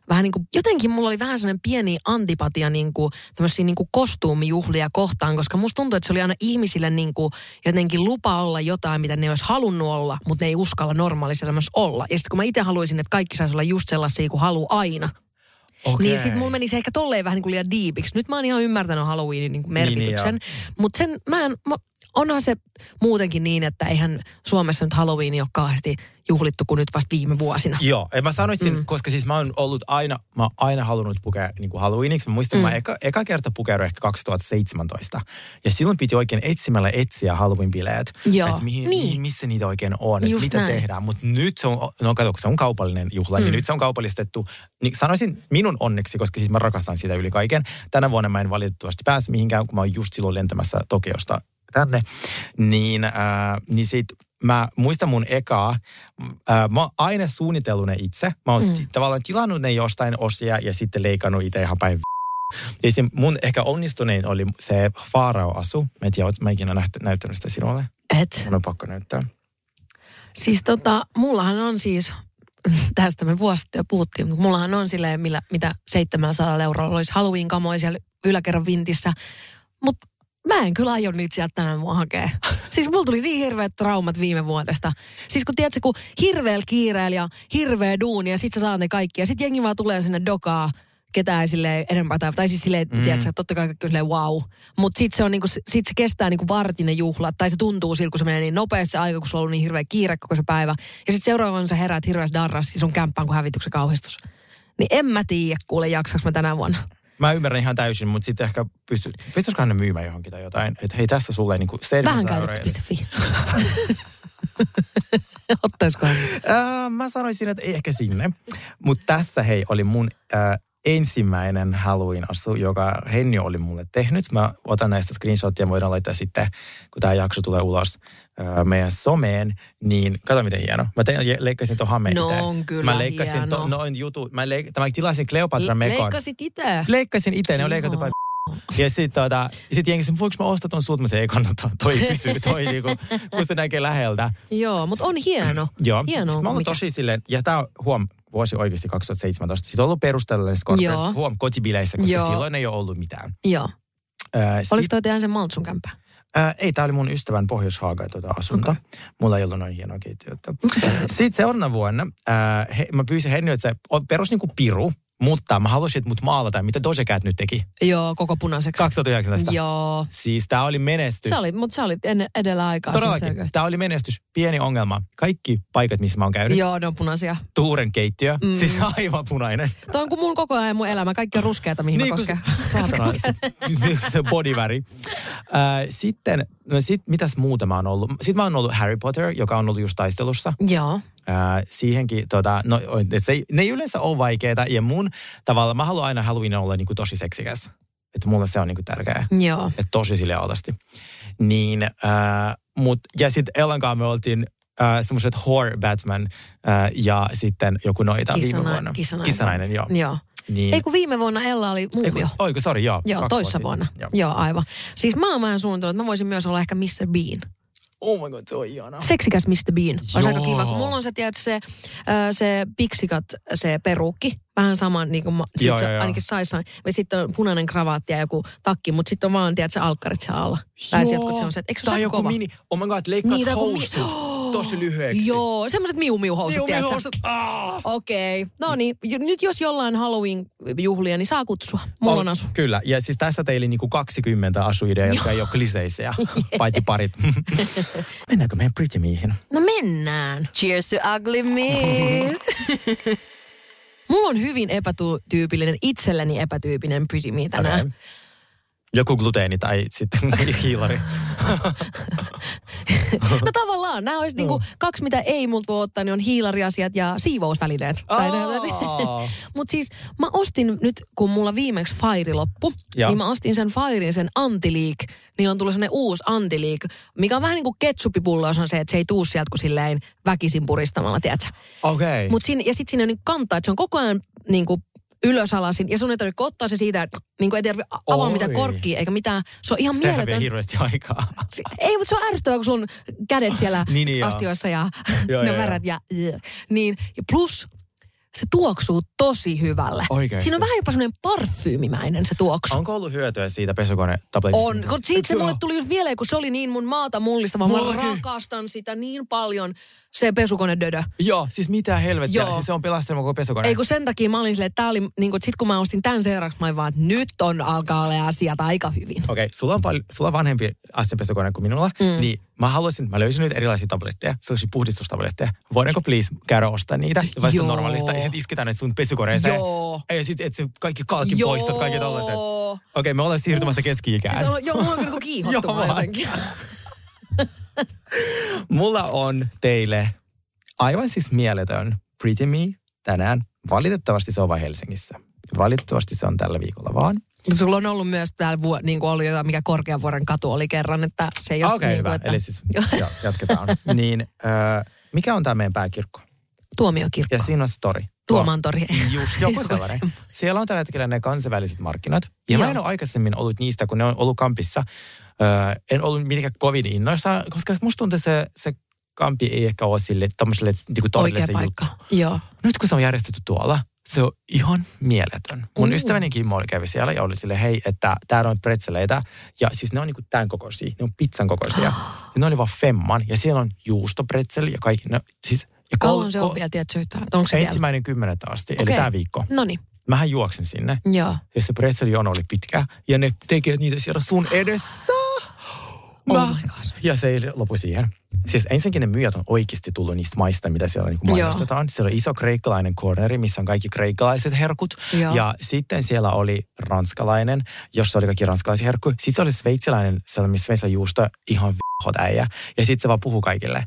S3: vähän niinku, jotenkin mulla oli vähän sellainen pieni antipatia niinku, tämmöisiä niinku kostuumijuhlia kohtaan, koska musta tuntuu, että se oli aina ihmisille niinku, jotenkin lupa olla jotain, mitä ne olisi halunnut olla, mutta ne ei uskalla normaalissa elämässä olla. Ja sitten kun mä itse haluaisin, että kaikki saisi olla just sellaisia kuin haluaa aina,
S4: Okay.
S3: niin sit mulla meni se ehkä tolleen vähän niin kuin liian diipiksi. Nyt mä oon ihan ymmärtänyt Halloweenin niin kuin merkityksen.
S4: Niin,
S3: Mutta sen, mä en, mä, onhan se muutenkin niin, että eihän Suomessa nyt Halloween ole kauheasti juhlittu kuin nyt vasta viime vuosina.
S4: Joo, ja mä sanoisin, mm. koska siis mä oon ollut aina, mä oon aina halunnut pukea niin kuin Halloweeniksi. Mä muistan, mm. mä eka, eka kerta pukeuduin ehkä 2017. Ja silloin piti oikein etsimällä etsiä Halloween-bileet.
S3: Joo,
S4: Että mihin,
S3: niin.
S4: mihin, missä niitä oikein on, että
S3: Just
S4: mitä
S3: näin.
S4: tehdään. Mutta nyt se on, no kato, kun se on kaupallinen juhla, mm. niin nyt se on kaupallistettu. Niin sanoisin minun onneksi, koska siis mä rakastan sitä yli kaiken. Tänä vuonna mä en valitettavasti pääse mihinkään, kun mä oon just silloin lentämässä Tokiosta tänne. Niin, äh, niin sit mä muistan mun ekaa, äh, mä oon aina suunnitellut ne itse. Mä oon mm. tavallaan tilannut ne jostain osia ja sitten leikannut itse ihan päin ja se mun ehkä onnistunein oli se Faarao-asu. Mä en tiedä, ootko mä ikinä näyt- näyttänyt sitä sinulle?
S3: Et,
S4: Mun on pakko näyttää.
S3: siis tota, mullahan on siis, tästä me vuosi sitten jo puhuttiin, mutta mullahan on silleen, millä, mitä 700 eurolla olisi Halloween-kamoja siellä yläkerran vintissä. Mutta mä en kyllä aio niitä sieltä tänään mua hakea. Siis mulla tuli niin hirveät traumat viime vuodesta. Siis kun tiedätkö, kun hirveällä kiireellä ja hirveä duuni ja sit sä saat ne kaikki. Ja sit jengi vaan tulee sinne dokaa ketään silleen enempää. Tai, tai siis silleen, mm. tiedätkö, totta kai kaikki silleen wow. Mutta sitten se, on niinku, sit se kestää niinku vartinen juhla. Tai se tuntuu siltä, kun se menee niin nopeasti aika, kun sulla on ollut niin hirveä kiire koko se päivä. Ja sitten seuraavana sä heräät hirveässä darras ja sun kämppään kuin hävityksen kauhistus. Niin en mä tiedä, kuule, jaksaks mä tänä vuonna.
S4: Mä ymmärrän ihan täysin, mutta sitten ehkä pysty, pystyisikö ne myymään johonkin tai jotain. Että hei, tässä sulle niinku
S3: Vähän
S4: service
S3: käytetty.fi. Ottaisikohan?
S4: Äh, mä sanoisin, että ei ehkä sinne. Mutta tässä hei oli mun äh, ensimmäinen Halloween-asu, joka Henni oli mulle tehnyt. Mä otan näistä screenshottia, voidaan laittaa sitten, kun tämä jakso tulee ulos meidän someen, niin kato miten hieno. Mä te, leikkasin tuon hameen
S3: No on kyllä
S4: Mä leikkasin
S3: hieno.
S4: to, noin jutu, mä, leik, mä tilasin Cleopatra Mekon.
S3: Leikkasit itse.
S4: Leikkasin itse, ne on leikattu paljon. Ja sitten tota, sit jengi sanoi, voinko mä ostaa ton sulta? Mä sanoin, ei kannata, toi pysyy, toi niinku, kun se näkee läheltä.
S3: Joo, mutta on hieno.
S4: Joo.
S3: Hieno.
S4: Sitten mä
S3: mikä-
S4: tosi silleen, ja tää on, huom, vuosi oikeasti 2017. Sitten on ollut perusteellinen Scorpion,
S3: Joo.
S4: huom, kotibileissä, koska
S3: Joo.
S4: silloin ei ole ollut mitään.
S3: Joo.
S4: Ää,
S3: Oliko
S4: sit,
S3: toi teidän sen Maltsun kämppä?
S4: Ää, ei, tää oli mun ystävän Pohjois-Haaga tuota asunto. Okay. Mulla ei ollut noin hienoa keittiötä. Sitten seuraavana vuonna ää, he, mä pyysin Henni, että se perus niinku piru, mutta mä halusin, että mut maalata, mitä Doja Cat nyt teki.
S3: Joo, koko punaiseksi.
S4: 2019.
S3: Joo.
S4: Siis tää oli menestys.
S3: Se oli, mutta sä olit ennen, edellä aikaa.
S4: Todellakin. Tämä oli menestys. Pieni ongelma. Kaikki paikat, missä mä oon käynyt.
S3: Joo, ne on punaisia.
S4: Tuuren keittiö. Mm. Siis aivan punainen.
S3: Tuo on kuin mun koko ajan mun elämä. Kaikki on ruskeata, mihin
S4: Niin
S3: mä kosken.
S4: se, se, se bodyväri. Äh, sitten, no sit, mitäs muuta mä oon ollut? Sitten mä oon ollut Harry Potter, joka on ollut just taistelussa.
S3: Joo.
S4: Äh, siihenkin, tota, no, se, ei- ne ei yleensä ole vaikeita. Ja mun tavalla, mä haluan aina Halloween olla niinku tosi seksikäs. Että mulle se on niinku tärkeää.
S3: Joo.
S4: Että tosi sille alasti. Niin, äh, mut, ja sitten Ellan kanssa me oltiin äh, semmoiset horror Batman äh, ja sitten joku noita viime
S3: Kissana-
S4: vuonna.
S3: kissanainen.
S4: Kissanainen, joo.
S3: Joo.
S4: Niin,
S3: Ei kun viime vuonna Ella oli muumio.
S4: Oiko, sori, joo.
S3: Joo, toissa vuonna.
S4: sitten.
S3: Joo. aivan. Siis mä oon vähän suunnitellut, että mä voisin myös olla ehkä Mr. Bean.
S4: Oh my god, se on ihanaa.
S3: Seksikäs Mr. Bean. Olisi aika kiva. Kun mulla on se, tiedät, se, se piksikat, se perukki. Vähän sama, niin kuin ma, sit
S4: Joo,
S3: se
S4: joo,
S3: ainakin saissa. Ja sitten on punainen kravaatti ja joku takki, mutta sitten on vaan, tiedät, se alkkarit siellä alla. Tai se jotkut sellaiset. Eikö se
S4: tai joku
S3: kova?
S4: mini, oh my god, leikkaat
S3: Niin, joku mi-
S4: housut tosi lyhyeksi.
S3: Joo, semmoiset miu-miu-housut,
S4: Miu, miu,
S3: tiedätkö?
S4: housut. Ah.
S3: Okei. No niin, j- nyt jos jollain Halloween-juhlia, niin saa kutsua. Mulla on asu.
S4: Kyllä, ja siis tässä teillä niinku 20 asuideaa, jotka ei ole kliseisiä, paitsi parit. Mennäänkö meidän Pretty Meihin?
S3: No mennään.
S6: Cheers to ugly me.
S3: Mulla on hyvin epätyypillinen, itselleni epätyypillinen Pretty Me tänään.
S4: Okei. Joku gluteeni tai sitten hiilari.
S3: No tavallaan, nämä olisi niinku kaksi, mitä ei multa voi ottaa, niin on hiilariasiat ja siivousvälineet.
S4: Aa.
S3: Mutta siis mä ostin nyt, kun mulla viimeksi Fire loppu,
S4: Joo.
S3: niin mä ostin sen Firein, sen Antiliik. Niillä on tullut sellainen uusi Antiliik, mikä on vähän niin kuin ketsuppipullo, jos on se, että se ei tuu sieltä kuin silleen väkisin puristamalla, tiedätkö?
S4: Okei.
S3: Mut siinä, ja sitten siinä on niin kantaa, että se on koko ajan niin kuin ylösalasin. Ja sun ei tarvitse ottaa se siitä, että niin ei tarvitse avaa
S4: Oi.
S3: mitään korkkia, eikä mitään. Se on ihan
S4: Sehän
S3: mieletön.
S4: hirveästi aikaa.
S3: Ei, mutta se on ärsyttävää, kun sun kädet siellä
S4: Niin, niin,
S3: astioissa ja
S4: Joo,
S3: ne
S4: joo,
S3: märät ja, niin. Ja plus se tuoksuu tosi hyvälle.
S4: Oikeesti?
S3: Siinä on vähän jopa semmoinen parfyymimäinen se tuoksu.
S4: Onko ollut hyötyä siitä pesukone-tabletista?
S3: On, kun siitä se mulle tuli just mieleen, kun se oli niin mun maata mullistava. Mä
S4: Mullakin.
S3: rakastan sitä niin paljon, se pesukonedödö.
S4: Joo, siis mitä helvettiä.
S3: Joo.
S4: Siis se on pelastanut koko pesukone.
S3: Ei kun sen takia mä olin silleen, että tää oli, niin kun, sit kun mä ostin tämän seuraavaksi, mä olin vaan, että nyt on alkaa olla asiat aika hyvin.
S4: Okei, sulla on, pal- sulla on vanhempi asiapesukone kuin minulla, mm. niin mä haluaisin, mä löysin nyt erilaisia tabletteja, sellaisia puhdistustabletteja. Voidaanko please käydä ostaa niitä, vasta
S3: Joo.
S4: normaalista, ja sitten isketään ne sun pesukoneeseen.
S3: Joo.
S4: Ja sitten et se kaikki kalkin poistot, kaikki tollaiset.
S3: Joo.
S4: Okei, me ollaan siirtymässä keski-ikään.
S3: Siis on, joo, mulla on niinku
S4: Joo,
S3: kiihottuma
S4: mä-
S3: jotenkin.
S4: Mulla on teille aivan siis mieletön Pretty Me tänään. Valitettavasti se on vain Helsingissä. Valitettavasti se on tällä viikolla vaan.
S3: Sulla on ollut myös täällä vuo, niin kuin ollut jotain, mikä Korkeavuoren katu oli kerran, että se ei ole
S4: Okei,
S3: niin
S4: hyvä.
S3: kuin, että...
S4: Eli siis jo, jatketaan. niin, äh, mikä on tämä meidän pääkirkko?
S3: Tuomiokirkko.
S4: Ja siinä on se tori.
S3: Tuomantori.
S4: Just, joku sellainen. Siellä on tällä hetkellä ne kansainväliset markkinat. Ja mä
S3: Joo.
S4: en ole aikaisemmin ollut niistä, kun ne on ollut kampissa. Öö, en ollut mitenkään kovin innoissa, koska musta tuntuu se, se kampi ei ehkä ole sille tommoselle niin torille se
S3: paikka.
S4: juttu.
S3: Joo.
S4: Nyt kun se on järjestetty tuolla, se on ihan mieletön. Mun
S3: Mm.
S4: ystäväni Kimmo kävi siellä ja oli sille, hei, että täällä on pretzeleitä. Ja siis ne on niinku tämän kokoisia, ne on pizzan kokoisia. ja ne oli vaan femman. Ja siellä on juustopretzeli ja kaikki. Ne, siis, ja
S3: Kauan
S4: kol-
S3: se on
S4: kol-
S3: vielä, tiedätkö yhtään? Onko se vielä?
S4: Ensimmäinen kymmenettä asti, eli
S3: Okei.
S4: tämä viikko.
S3: No niin.
S4: Mähän juoksen sinne.
S3: Joo.
S4: Ja se pretzeljono oli pitkä. Ja ne tekee niitä siellä sun edessä.
S3: Oh my God.
S4: Ja se ei lopu siihen. Siis ensinnäkin ne myyjät on oikeasti tullut niistä maista, mitä siellä niin mainostetaan. Siellä on iso kreikkalainen corneri, missä on kaikki kreikkalaiset herkut.
S3: Joo.
S4: Ja sitten siellä oli ranskalainen, jossa oli kaikki ranskalaisia herkkuja. Sitten se oli sveitsiläinen, sellainen sveitsiläinen juusto, ihan v***hot äijä. Ja sitten se vaan puhuu kaikille.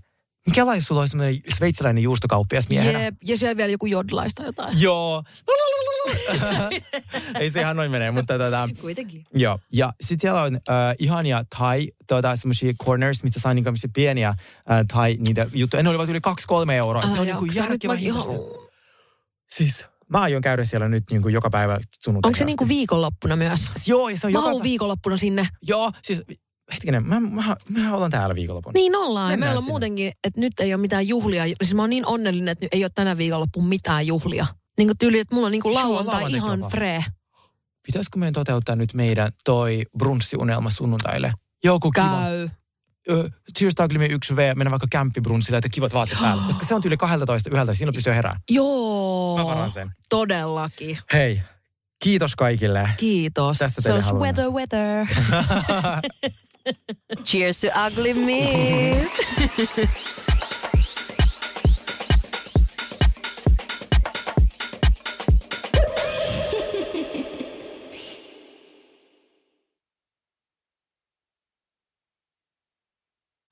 S4: Mikä sulla on semmoinen sveitsiläinen juustokauppias miehenä?
S3: Jep. Ja siellä vielä joku jodlaista jotain.
S4: Joo. Ei se ihan noin mene, mutta tota,
S3: Kuitenkin.
S4: Joo, ja sitten siellä on äh, ihania thai, tuota, semmoisia corners, mistä saa niinku pieniä äh, thai niitä juttuja. Ne olivat yli 2-3 euroa.
S3: Ah,
S4: ne on niinku
S3: mäkin ihan-.
S4: Siis mä aion käydä siellä nyt niinku joka päivä sunnuntai.
S3: Onko se niinku viikonloppuna myös?
S4: Joo, se on
S3: Mä
S4: joka
S3: viikonloppuna sinne.
S4: Joo, siis hetkinen, mä, mä, mä ollaan täällä viikonlopun.
S3: Niin ollaan.
S4: Mennään
S3: meillä on
S4: sinne.
S3: muutenkin, että nyt ei ole mitään juhlia. Siis mä oon niin onnellinen, että nyt ei ole tänä viikonloppuun mitään juhlia. Niin kuin tyyli, että mulla on niin kuin lauantai
S4: lauantai
S3: ihan
S4: kelpaa.
S3: free.
S4: Pitäisikö meidän toteuttaa nyt meidän toi brunssiunelma sunnuntaille? Joku kiva.
S3: Käy.
S4: Ö, Cheers Ugly 1V, mennä vaikka kämppibrunssille, että kivat vaatteet päällä. Koska se on tyyli 12 yhdeltä, siinä pysyy herää.
S3: Joo.
S4: Mä varan sen.
S3: Todellakin.
S4: Hei, kiitos kaikille.
S3: Kiitos.
S4: Tästä
S3: Se on weather, weather.
S6: Cheers to ugly me.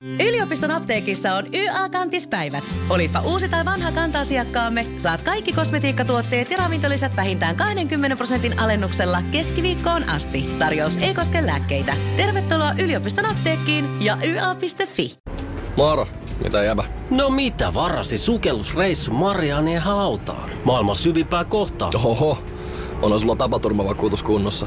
S1: Yliopiston apteekissa on YA-kantispäivät. Olipa uusi tai vanha kanta-asiakkaamme, saat kaikki kosmetiikkatuotteet ja ravintolisät vähintään 20 prosentin alennuksella keskiviikkoon asti. Tarjous ei koske lääkkeitä. Tervetuloa yliopiston apteekkiin ja YA.fi.
S8: Moro, mitä jäbä?
S9: No mitä varasi sukellusreissu Marianien hautaan? Maailman syvimpää kohtaa.
S8: Oho, onhan sulla tapaturmavakuutus kunnossa.